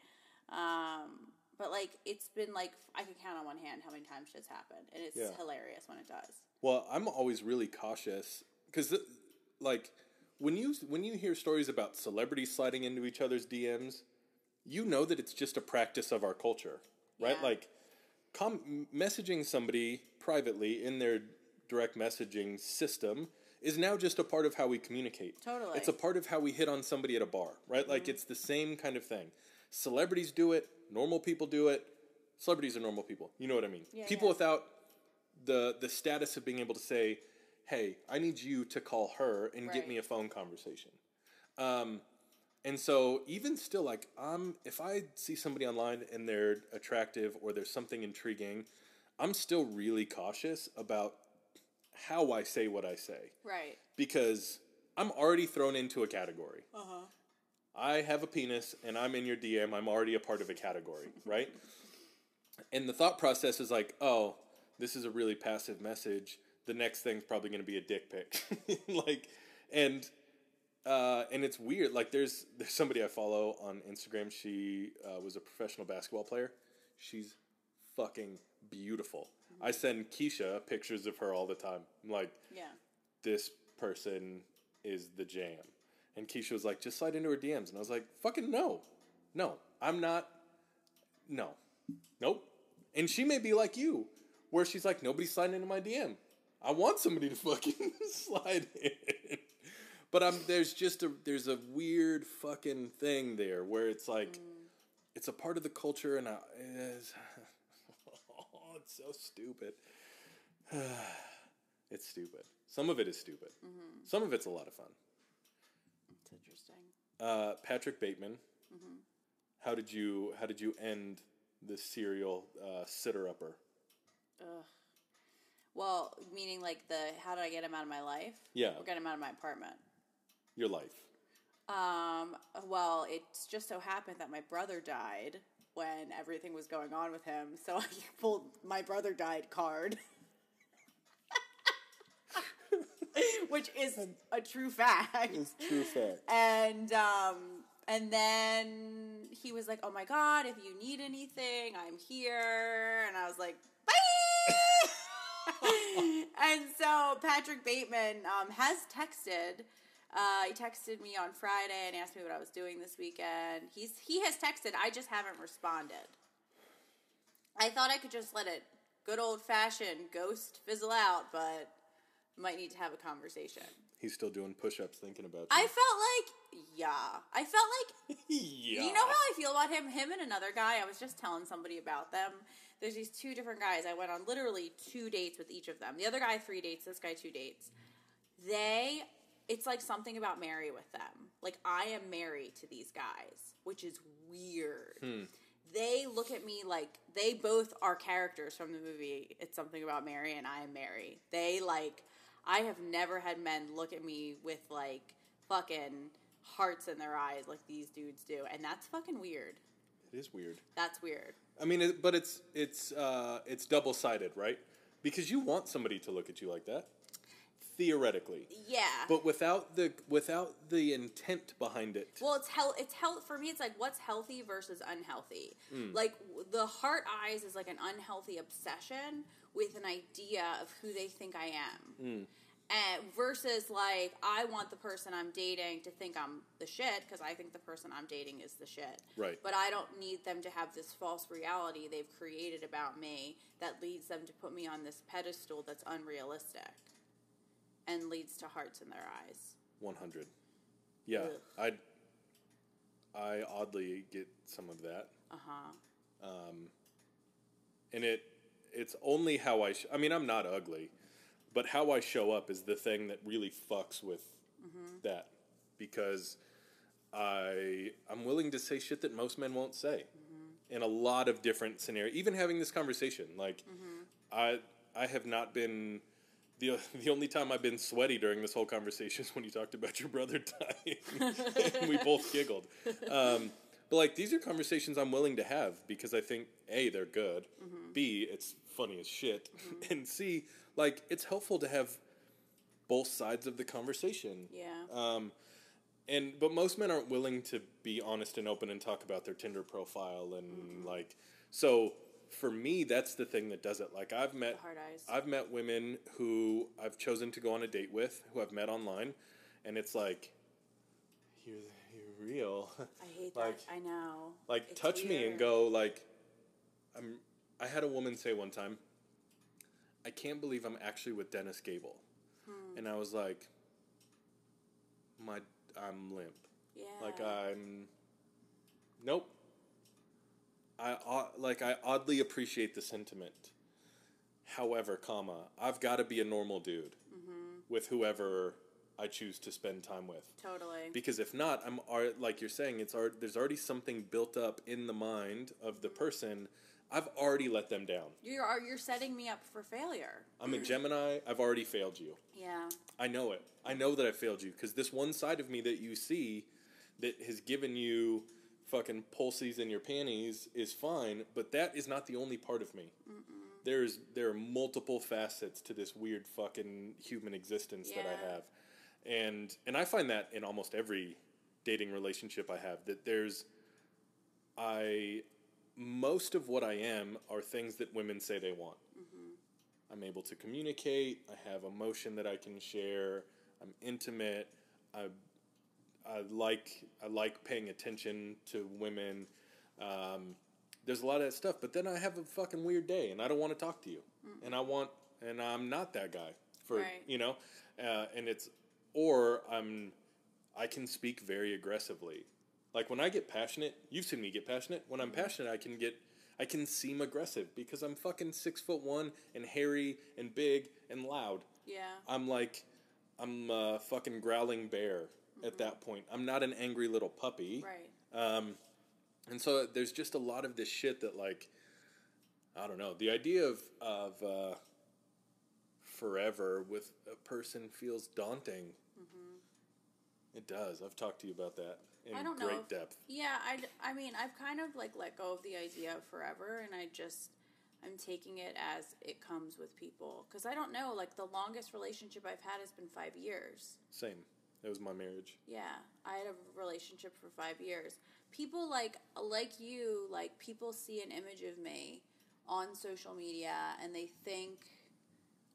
[SPEAKER 1] Um, but like, it's been like I can count on one hand how many times shit's happened, and it's
[SPEAKER 2] Yeah.
[SPEAKER 1] hilarious when it does.
[SPEAKER 2] Well, I'm always really cautious because, like, when you when you hear stories about celebrities sliding into each other's DMs, you know that it's just a practice of our culture, right?
[SPEAKER 1] Yeah.
[SPEAKER 2] Like, com- messaging somebody privately in their direct messaging system is now just a part of how we communicate.
[SPEAKER 1] Totally.
[SPEAKER 2] it's a part of how we hit on somebody at a bar, right? Like, mm-hmm. it's the same kind of thing. Celebrities do it. Normal people do it. Celebrities are normal people. You know what I mean?
[SPEAKER 1] Yeah,
[SPEAKER 2] people
[SPEAKER 1] yeah.
[SPEAKER 2] without the the status of being able to say, "Hey, I need you to call her and get me a phone conversation." Um, and so even still, like, um, if I see somebody online and they're attractive or there's something intriguing, I'm still really cautious about how I say what I say
[SPEAKER 1] Right.
[SPEAKER 2] because I'm already thrown into a category.
[SPEAKER 1] Uh huh.
[SPEAKER 2] I have a penis and I'm in your DM. I'm already a part of a category, (laughs) right? And the thought process is like, oh, this is a really passive message. The next thing's probably going to be a dick pic, (laughs) like, and uh, and it's weird. Like, there's there's somebody I follow on Instagram. She uh, was a professional basketball player. She's fucking beautiful. I send Keisha pictures of her all the time. I'm like,
[SPEAKER 1] Yeah.
[SPEAKER 2] this person is the jam. And Keisha was like, just slide into her DMs. And I was like, fucking no. No, I'm not. No. Nope. And she may be like you, where she's like, nobody's sliding into my DM. I want somebody to fucking (laughs) slide in. But I'm there's just a there's a weird fucking thing there where it's like it's a part of the culture and I, it's, (laughs) oh, it's so stupid. (sighs) it's stupid. Some of it is stupid. Some of it's a lot of fun.
[SPEAKER 1] It's interesting.
[SPEAKER 2] Uh, Patrick Bateman. How did you How did you end the serial uh, sitter upper?
[SPEAKER 1] Ugh. Well, meaning like the how did I get him out of my life?
[SPEAKER 2] Yeah.
[SPEAKER 1] Or get him out of my apartment?
[SPEAKER 2] Your life.
[SPEAKER 1] Um, well, it just so happened that my brother died when everything was going on with him, so (laughs) I pulled my brother died card. (laughs) Which is a true fact.
[SPEAKER 2] It's True fact.
[SPEAKER 1] And um and then he was like, "Oh my god, if you need anything, I'm here." And I was like, "Bye." And so Patrick Bateman um, has texted. Uh, he texted me on Friday and asked me what I was doing this weekend. He's he has texted. I just haven't responded. I thought I could just let it good old fashioned ghost fizzle out, but might need to have a conversation.
[SPEAKER 2] He's still doing push ups thinking about you.
[SPEAKER 1] I felt like, yeah, I felt like
[SPEAKER 2] yeah. (laughs)
[SPEAKER 1] you know how I feel about him? Him and another guy. I was just telling somebody about them. There's these two different guys. I went on literally two dates with each of them. The other guy three dates. This guy two dates. They. It's like something about Mary with them. Like I am married to these guys, which is weird. Hmm. They look at me like they both are characters from the movie. It's something about Mary and I am Mary. They like. I have never had men look at me with like fucking hearts in their eyes like these dudes do, and that's fucking weird.
[SPEAKER 2] It is weird.
[SPEAKER 1] That's weird.
[SPEAKER 2] I mean, it, but it's it's uh, it's double sided, right? Because you want somebody to look at you like that, theoretically,
[SPEAKER 1] Yeah.
[SPEAKER 2] but without the without the intent behind it.
[SPEAKER 1] well, it's health. It's health for me. It's like what's healthy versus unhealthy.
[SPEAKER 2] Hmm.
[SPEAKER 1] Like the heart eyes is like an unhealthy obsession with an idea of who they think I am.
[SPEAKER 2] Hmm.
[SPEAKER 1] And versus like I want the person I'm dating to think I'm the shit because I think the person I'm dating is the shit.
[SPEAKER 2] Right.
[SPEAKER 1] But I don't need them to have this false reality they've created about me that leads them to put me on this pedestal that's unrealistic and leads to hearts in their eyes.
[SPEAKER 2] One hundred. Yeah, I I oddly get some of that,
[SPEAKER 1] Uh huh.
[SPEAKER 2] and it it's only how I. Sh- I mean, I'm not ugly, but how I show up is the thing that really fucks with mm-hmm. that because I I'm willing to say shit that most men won't say mm-hmm. in a lot of different scenarios. Even having this conversation, like mm-hmm. I I have not been the the only time I've been sweaty during this whole conversation is when you talked about your brother dying. (laughs) and we both giggled. Um, but like these are conversations I'm willing to have because I think a they're good, b it's funny as shit, (laughs) and c like it's helpful to have both sides of the conversation.
[SPEAKER 1] Yeah.
[SPEAKER 2] Um, and but most men aren't willing to be honest and open and talk about their Tinder profile and like so for me that's the thing that does it. Like I've met
[SPEAKER 1] hard eyes.
[SPEAKER 2] I've met women who I've chosen to go on a date with who I've met online and it's like you're you're real. (laughs)
[SPEAKER 1] I hate
[SPEAKER 2] like-
[SPEAKER 1] that. I know.
[SPEAKER 2] like
[SPEAKER 1] It's
[SPEAKER 2] touch me and go like I'm I had a woman say one time I can't believe I'm actually with Dennis Gable.
[SPEAKER 1] Hmm.
[SPEAKER 2] And I was like my I'm limp.
[SPEAKER 1] Yeah.
[SPEAKER 2] Like I'm nope. I uh, like I oddly appreciate the sentiment. However, comma, I've got to be a normal dude with whoever I choose to spend time with.
[SPEAKER 1] Totally.
[SPEAKER 2] Because if not, I'm like you're saying, it's there's already something built up in the mind of the person. I've already let them down.
[SPEAKER 1] you are you're setting me up for failure.
[SPEAKER 2] I'm a Gemini. I've already failed you.
[SPEAKER 1] Yeah.
[SPEAKER 2] I know it. I know that I failed you because this one side of me that you see that has given you fucking pulses in your panties is fine, but that is not the only part of me. There's there are multiple facets to this weird fucking human existence that
[SPEAKER 1] Yeah.
[SPEAKER 2] I have. And and I find that in almost every dating relationship I have that there's I most of what I am are things that women say they want. I'm able to communicate. I have emotion that I can share. I'm intimate. I, I like I like paying attention to women. Um, there's a lot of that stuff, but then I have a fucking weird day, and I don't want to talk to you, and I want, and I'm not that guy for
[SPEAKER 1] Right.
[SPEAKER 2] you know, uh, and it's or I'm I can speak very aggressively. Like when I get passionate, you've seen me get passionate. When I'm passionate, I can get, I can seem aggressive because I'm fucking six foot one and hairy and big and loud.
[SPEAKER 1] Yeah.
[SPEAKER 2] I'm like, I'm a fucking growling bear at that point. I'm not an angry little puppy.
[SPEAKER 1] Right.
[SPEAKER 2] Um, and so there's just a lot of this shit that like, I don't know. The idea of of uh, forever with a person feels daunting. It does. I've talked to you about that in.
[SPEAKER 1] I don't know
[SPEAKER 2] great
[SPEAKER 1] if-
[SPEAKER 2] depth.
[SPEAKER 1] Yeah, I, I mean, I've kind of like let go of the idea of forever, and I just I'm taking it as it comes with people because I don't know. Like the longest relationship I've had has been five years.
[SPEAKER 2] Same. It was my marriage.
[SPEAKER 1] Yeah, I had a relationship for five years. People like like you, like people see an image of me on social media and they think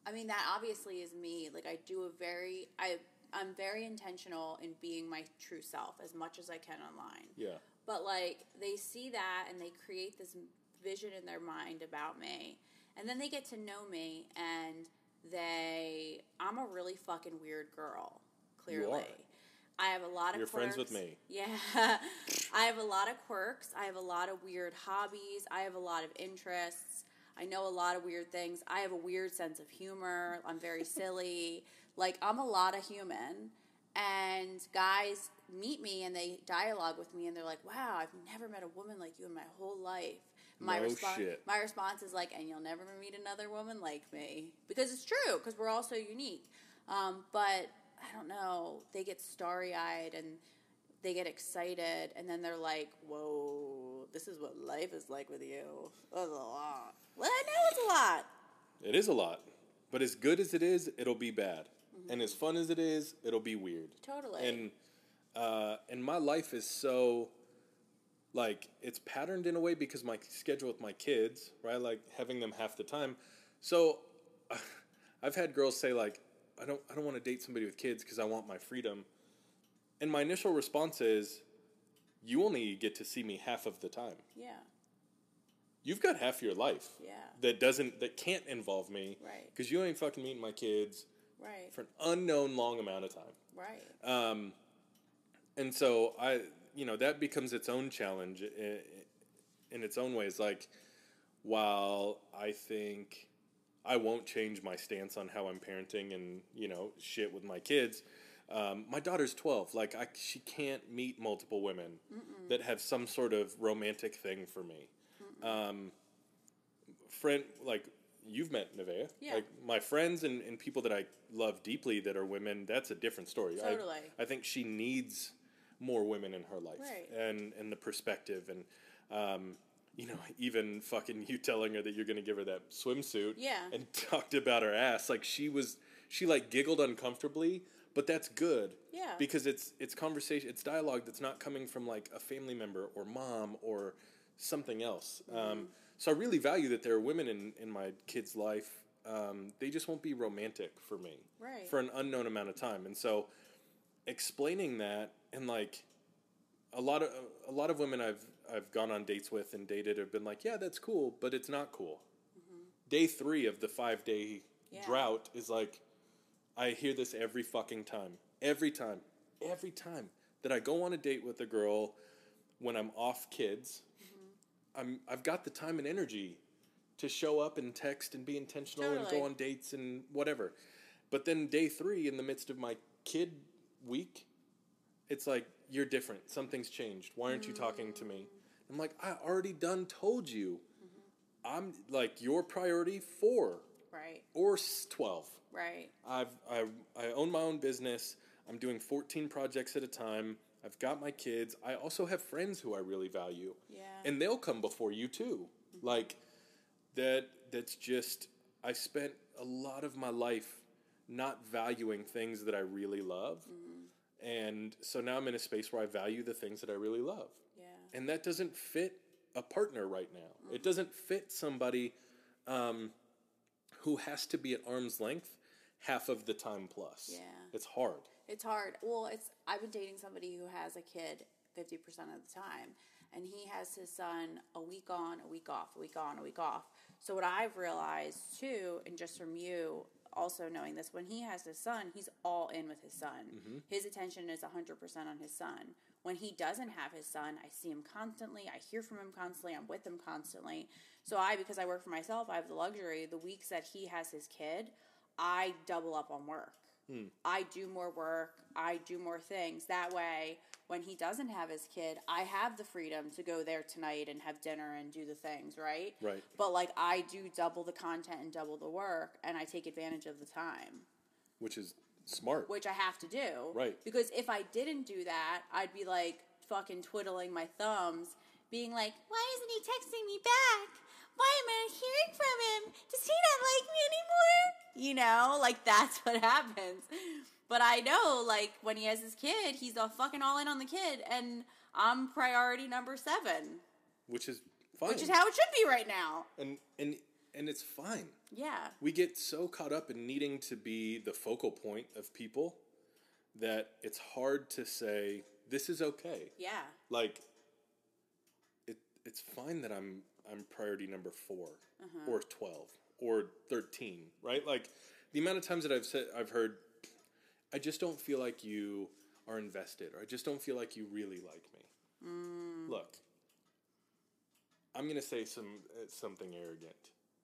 [SPEAKER 1] I mean that obviously is me. Like I do a very I I'm very intentional in being my true self as much as I can online.
[SPEAKER 2] Yeah.
[SPEAKER 1] But like they see that and they create this vision in their mind about me. And then they get to know me and they I'm a really fucking weird girl, clearly. I have a lot of
[SPEAKER 2] You're friends with me.
[SPEAKER 1] Yeah. (laughs) I have a lot of quirks. I have a lot of weird hobbies. I have a lot of interests. I know a lot of weird things. I have a weird sense of humor. I'm very (laughs) silly. Like I'm a lot of human. And guys meet me and they dialogue with me and they're like, "Wow, I've never met a woman like you in my whole life." My
[SPEAKER 2] No
[SPEAKER 1] response
[SPEAKER 2] shit.
[SPEAKER 1] my response is like, "And you'll never meet another woman like me." Because it's true because we're all so unique. Um, but I don't know, they get starry-eyed and they get excited and then they're like, "Whoa, this is what life is like with you." That's a lot. Well, I know it's a lot.
[SPEAKER 2] It is a lot. But as good as it is, it'll be bad.
[SPEAKER 1] Mm-hmm.
[SPEAKER 2] And as fun as it is, it'll be weird.
[SPEAKER 1] Totally.
[SPEAKER 2] And uh, and my life is so like it's patterned in a way because my schedule with my kids, right? Like having them half the time. So (sighs) I've had girls say like, I don't I don't want to date somebody with kids because I want my freedom. And my initial response is, you only get to see me half of the time.
[SPEAKER 1] yeah.
[SPEAKER 2] You've got half your life
[SPEAKER 1] Yeah.
[SPEAKER 2] that doesn't that can't involve me
[SPEAKER 1] Right.
[SPEAKER 2] because you ain't fucking meeting my kids
[SPEAKER 1] Right.
[SPEAKER 2] for an unknown long amount of time.
[SPEAKER 1] Right.
[SPEAKER 2] Um, and so I, you know, that becomes its own challenge in, in its own ways. Like, while I think I won't change my stance on how I'm parenting and you know shit with my kids, um, my daughter's twelve. Like, I she can't meet multiple women that have some sort of romantic thing for me. Um, friend, like you've met Nevaeh,
[SPEAKER 1] Yeah.
[SPEAKER 2] like my friends and, and people that I love deeply that are women. That's a different story. I-
[SPEAKER 1] Totally.
[SPEAKER 2] I think she needs more women in her life
[SPEAKER 1] Right.
[SPEAKER 2] and and the perspective and um, you know (laughs) even fucking you telling her that you're going to give her that swimsuit
[SPEAKER 1] Yeah.
[SPEAKER 2] and (laughs) talked about her ass like she was she like giggled uncomfortably but that's good
[SPEAKER 1] Yeah.
[SPEAKER 2] because it's it's conversation it's dialogue that's not coming from like a family member or mom or something else
[SPEAKER 1] Mm-hmm.
[SPEAKER 2] um, so I really value that there are women in in my kid's life um, they just won't be romantic for me
[SPEAKER 1] Right.
[SPEAKER 2] for an unknown amount of time and so explaining that and like a lot of a lot of women I've I've gone on dates with and dated have been like, yeah, that's cool, but it's not cool. Day three of the five day
[SPEAKER 1] Mm-hmm. Yeah.
[SPEAKER 2] drought is like, I hear this every fucking time, every time, every time that I go on a date with a girl when I'm off kids,
[SPEAKER 1] Mm-hmm.
[SPEAKER 2] I'm I've got the time and energy to show up and text and be intentional and go on dates and whatever. But then day three, in the midst of my kid week, it's like you're different. Something's changed. Why aren't you talking to me? I'm like, I already done told you. I'm like your priority four
[SPEAKER 1] Right.
[SPEAKER 2] or twelve.
[SPEAKER 1] Right.
[SPEAKER 2] I've I, I own my own business. I'm doing 14 projects at a time. I've got my kids. I also have friends who I really value.
[SPEAKER 1] Yeah.
[SPEAKER 2] And they'll come before you too. Mm-hmm. Like that that's just I spent a lot of my life not valuing things that I really love. Mm-hmm. And so now I'm in a space where I value the things that I really love.
[SPEAKER 1] Yeah.
[SPEAKER 2] And that doesn't fit a partner right now. It mm-hmm. doesn't fit somebody um, who has to be at arm's length half of the time plus.
[SPEAKER 1] Yeah.
[SPEAKER 2] It's hard.
[SPEAKER 1] It's hard. Well, it's I've been dating somebody who has a kid 50% of the time and he has his son a week on, a week off, a week on, a week off. So what I've realized too and just from you also knowing this when he has his son, he's all in with his son. Mm-hmm. His attention is 100% on his son. When he doesn't have his son, I see him constantly, I hear from him constantly, I'm with him constantly. So I because I work for myself, I have the luxury the weeks that he has his kid, I double up on work. Hmm. I do more work, I do more things. That way, when he doesn't have his kid, I have the freedom to go there tonight and have dinner and do the things, right?
[SPEAKER 2] Right.
[SPEAKER 1] But like I do double the content and double the work and I take advantage of the time,
[SPEAKER 2] Which is smart.
[SPEAKER 1] which I have to do.
[SPEAKER 2] Right.
[SPEAKER 1] Because if I didn't do that, I'd be like fucking twiddling my thumbs, being like, why isn't he texting me back? Why am I not hearing from him? Does he not like me anymore? You know, like that's what (laughs) happens. But I know, like, when he has his kid, he's a fucking all in on the kid, and I'm priority number seven,
[SPEAKER 2] Which is fine.
[SPEAKER 1] which is how it should be right now.
[SPEAKER 2] and and and it's fine.
[SPEAKER 1] Yeah.
[SPEAKER 2] We get so caught up in needing to be the focal point of people that it's hard to say this is okay.
[SPEAKER 1] Yeah.
[SPEAKER 2] like it it's fine that I'm I'm priority number 4
[SPEAKER 1] Uh-huh.
[SPEAKER 2] or twelve or thirteen, right? Like the amount of times that I've said I've heard, I just don't feel like you are invested, or I just don't feel like you really like me.
[SPEAKER 1] Mm.
[SPEAKER 2] Look, I'm gonna say some uh, something arrogant.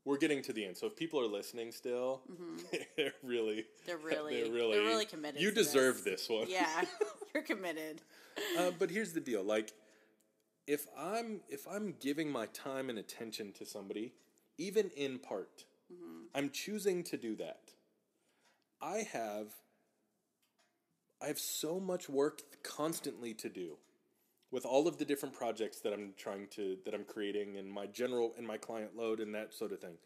[SPEAKER 2] We're getting to the end, so if people are listening still, (laughs) they're really
[SPEAKER 1] Mm-hmm. They're really-
[SPEAKER 2] they're really
[SPEAKER 1] they're really committed
[SPEAKER 2] You deserve
[SPEAKER 1] this.
[SPEAKER 2] this one.
[SPEAKER 1] Yeah. (laughs) (laughs) You're committed.
[SPEAKER 2] Uh, but here's the deal: like, if I'm if I'm giving my time and attention to somebody, even in part, I'm choosing to do that. I have I have so much work constantly to do with all of the different projects that I'm trying to that I'm creating and my general and my client load and that sort of thing.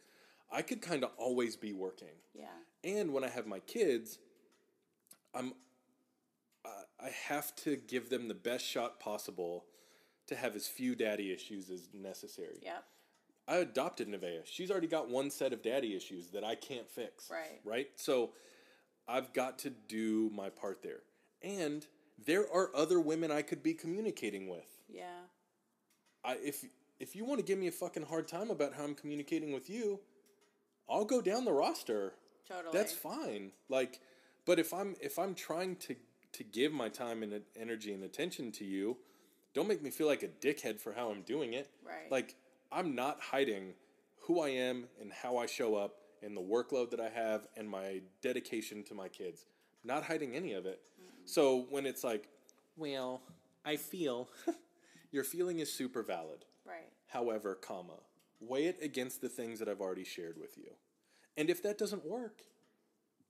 [SPEAKER 2] I could kind of always be working.
[SPEAKER 1] Yeah.
[SPEAKER 2] And when I have my kids, I'm I- have to give them the best shot possible to have as few daddy issues as necessary.
[SPEAKER 1] Yeah.
[SPEAKER 2] I adopted Nevaeh. She's already got one set of daddy issues that I can't fix.
[SPEAKER 1] Right.
[SPEAKER 2] Right? So I've got to do my part there. And there are other women I could be communicating with.
[SPEAKER 1] Yeah.
[SPEAKER 2] I if if you want to give me a fucking hard time about how I'm communicating with you, I'll go down the roster.
[SPEAKER 1] Totally.
[SPEAKER 2] That's fine. Like, but if I'm if I'm trying to to give my time and energy and attention to you, don't make me feel like a dickhead for how I'm doing it.
[SPEAKER 1] Right.
[SPEAKER 2] Like I'm not hiding who I am and how I show up and the workload that I have and my dedication to my kids. Not hiding any of it. So when it's like, well, I feel (laughs) your feeling is super valid.
[SPEAKER 1] Right.
[SPEAKER 2] However, comma, weigh it against the things that I've already shared with you. And if that doesn't work,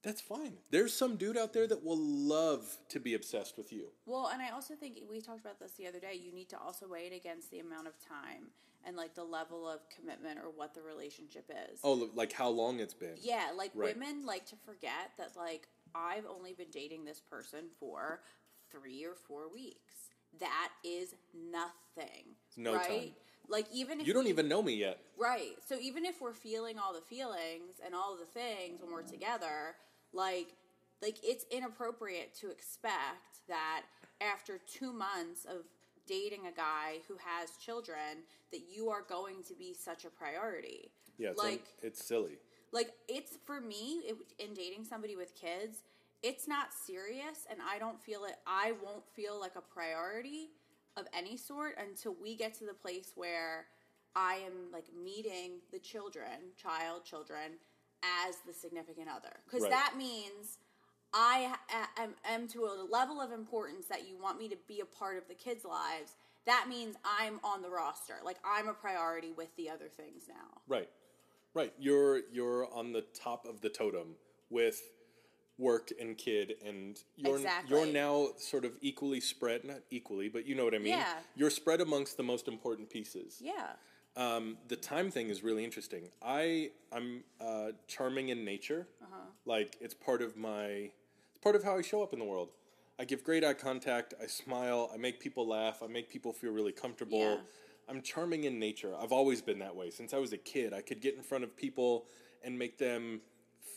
[SPEAKER 2] that's fine. There's some dude out there that will love to be obsessed with you.
[SPEAKER 1] Well, and I also think we talked about this the other day. You need to also weigh it against the amount of time and like the level of commitment or what the relationship is.
[SPEAKER 2] Oh, like how long it's been.
[SPEAKER 1] Yeah, like
[SPEAKER 2] Right.
[SPEAKER 1] women like to forget that like I've only been dating this person for 3 or 4 weeks. That is nothing.
[SPEAKER 2] no
[SPEAKER 1] right?
[SPEAKER 2] time.
[SPEAKER 1] Like even if
[SPEAKER 2] You don't
[SPEAKER 1] we-
[SPEAKER 2] even know me yet.
[SPEAKER 1] Right. So even if we're feeling all the feelings and all the things when we're together, like like it's inappropriate to expect that after 2 months of dating a guy who has children that you are going to be such a priority.
[SPEAKER 2] Yeah, it's,
[SPEAKER 1] like
[SPEAKER 2] it's silly.
[SPEAKER 1] Like it's for me it, in dating somebody with kids it's not serious and i don't feel it i won't feel like a priority of any sort until we get to the place where I am like meeting the children, child, children, as the significant other. Because
[SPEAKER 2] Right.
[SPEAKER 1] that means I am, am to a level of importance that you want me to be a part of the kids' lives. That means I'm on the roster. Like I'm a priority with the other things now.
[SPEAKER 2] Right, right. You're you're on the top of the totem with work and kid, and you're
[SPEAKER 1] Exactly.
[SPEAKER 2] you're now sort of equally spread. Not equally, but you know what I mean.
[SPEAKER 1] Yeah.
[SPEAKER 2] You're spread amongst the most important pieces.
[SPEAKER 1] Yeah.
[SPEAKER 2] Um, the time thing is really interesting. I I'm uh, charming in nature.
[SPEAKER 1] Uh-huh.
[SPEAKER 2] Like it's part of my it's part of how I show up in the world. I give great eye contact. I smile. I make people laugh. I make people feel really comfortable.
[SPEAKER 1] Yeah.
[SPEAKER 2] I'm charming in nature. I've always been that way since I was a kid. I could get in front of people and make them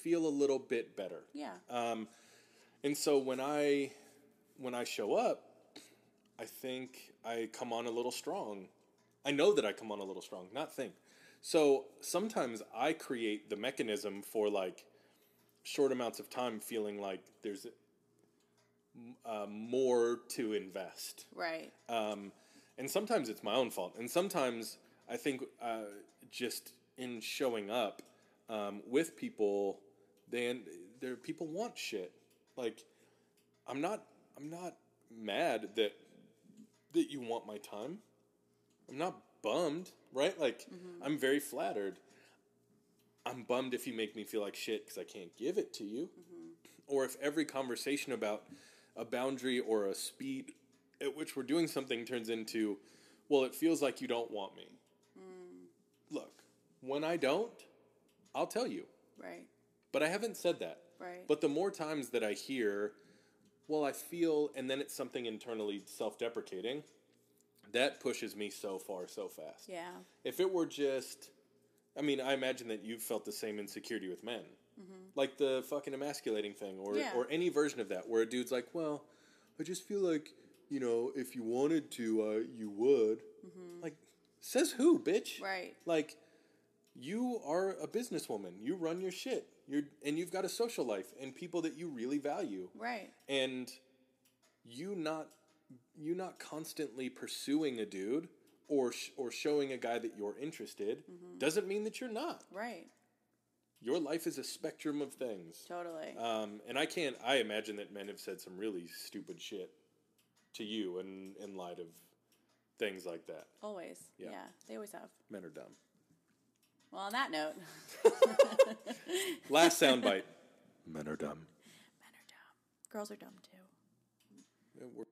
[SPEAKER 2] feel a little bit better.
[SPEAKER 1] Yeah.
[SPEAKER 2] Um, and so when I when I show up, I think I come on a little strong. I know that I come on a little strong, not think. So sometimes I create the mechanism for like short amounts of time feeling like there's uh, more to invest.
[SPEAKER 1] right.
[SPEAKER 2] Um, and sometimes it's my own fault. And sometimes I think uh, just in showing up um, with people, then there people want shit. Like I'm not I'm not mad that that you want my time. I'm not bummed, right? Like I'm very flattered. I'm bummed if you make me feel like shit because I can't give it to you, or if every conversation about a boundary or a speed at which we're doing something turns into, well, it feels like you don't want me. Look, when I don't, I'll tell you.
[SPEAKER 1] Right.
[SPEAKER 2] But I haven't said that.
[SPEAKER 1] Right.
[SPEAKER 2] But the more times that I hear, well, I feel, and then it's something internally self deprecating, that pushes me so far, so fast.
[SPEAKER 1] yeah.
[SPEAKER 2] If it were just, I mean, I imagine that you've felt the same insecurity with men. Like the fucking emasculating thing, or,
[SPEAKER 1] Mm-hmm. Yeah.
[SPEAKER 2] or any version of that, where a dude's like, well, I just feel like, you know, if you wanted to, uh, you would. Like, says who, bitch?
[SPEAKER 1] Mm-hmm. Right.
[SPEAKER 2] Like, you are a businesswoman. You run your shit. You're and you've got a social life and people that you really value.
[SPEAKER 1] Right.
[SPEAKER 2] And you not you not constantly pursuing a dude or sh- or showing a guy that you're interested doesn't mean that you're not.
[SPEAKER 1] Right.
[SPEAKER 2] Your life is a spectrum of things.
[SPEAKER 1] Totally.
[SPEAKER 2] Um, and I can't. I imagine that men have said some really stupid shit to you in in light of things like that.
[SPEAKER 1] always.
[SPEAKER 2] yeah.
[SPEAKER 1] yeah. They always have.
[SPEAKER 2] Men are dumb.
[SPEAKER 1] Well, on that note, (laughs)
[SPEAKER 2] Last soundbite. Men are dumb.
[SPEAKER 1] men are dumb. Girls are dumb too.
[SPEAKER 2] We're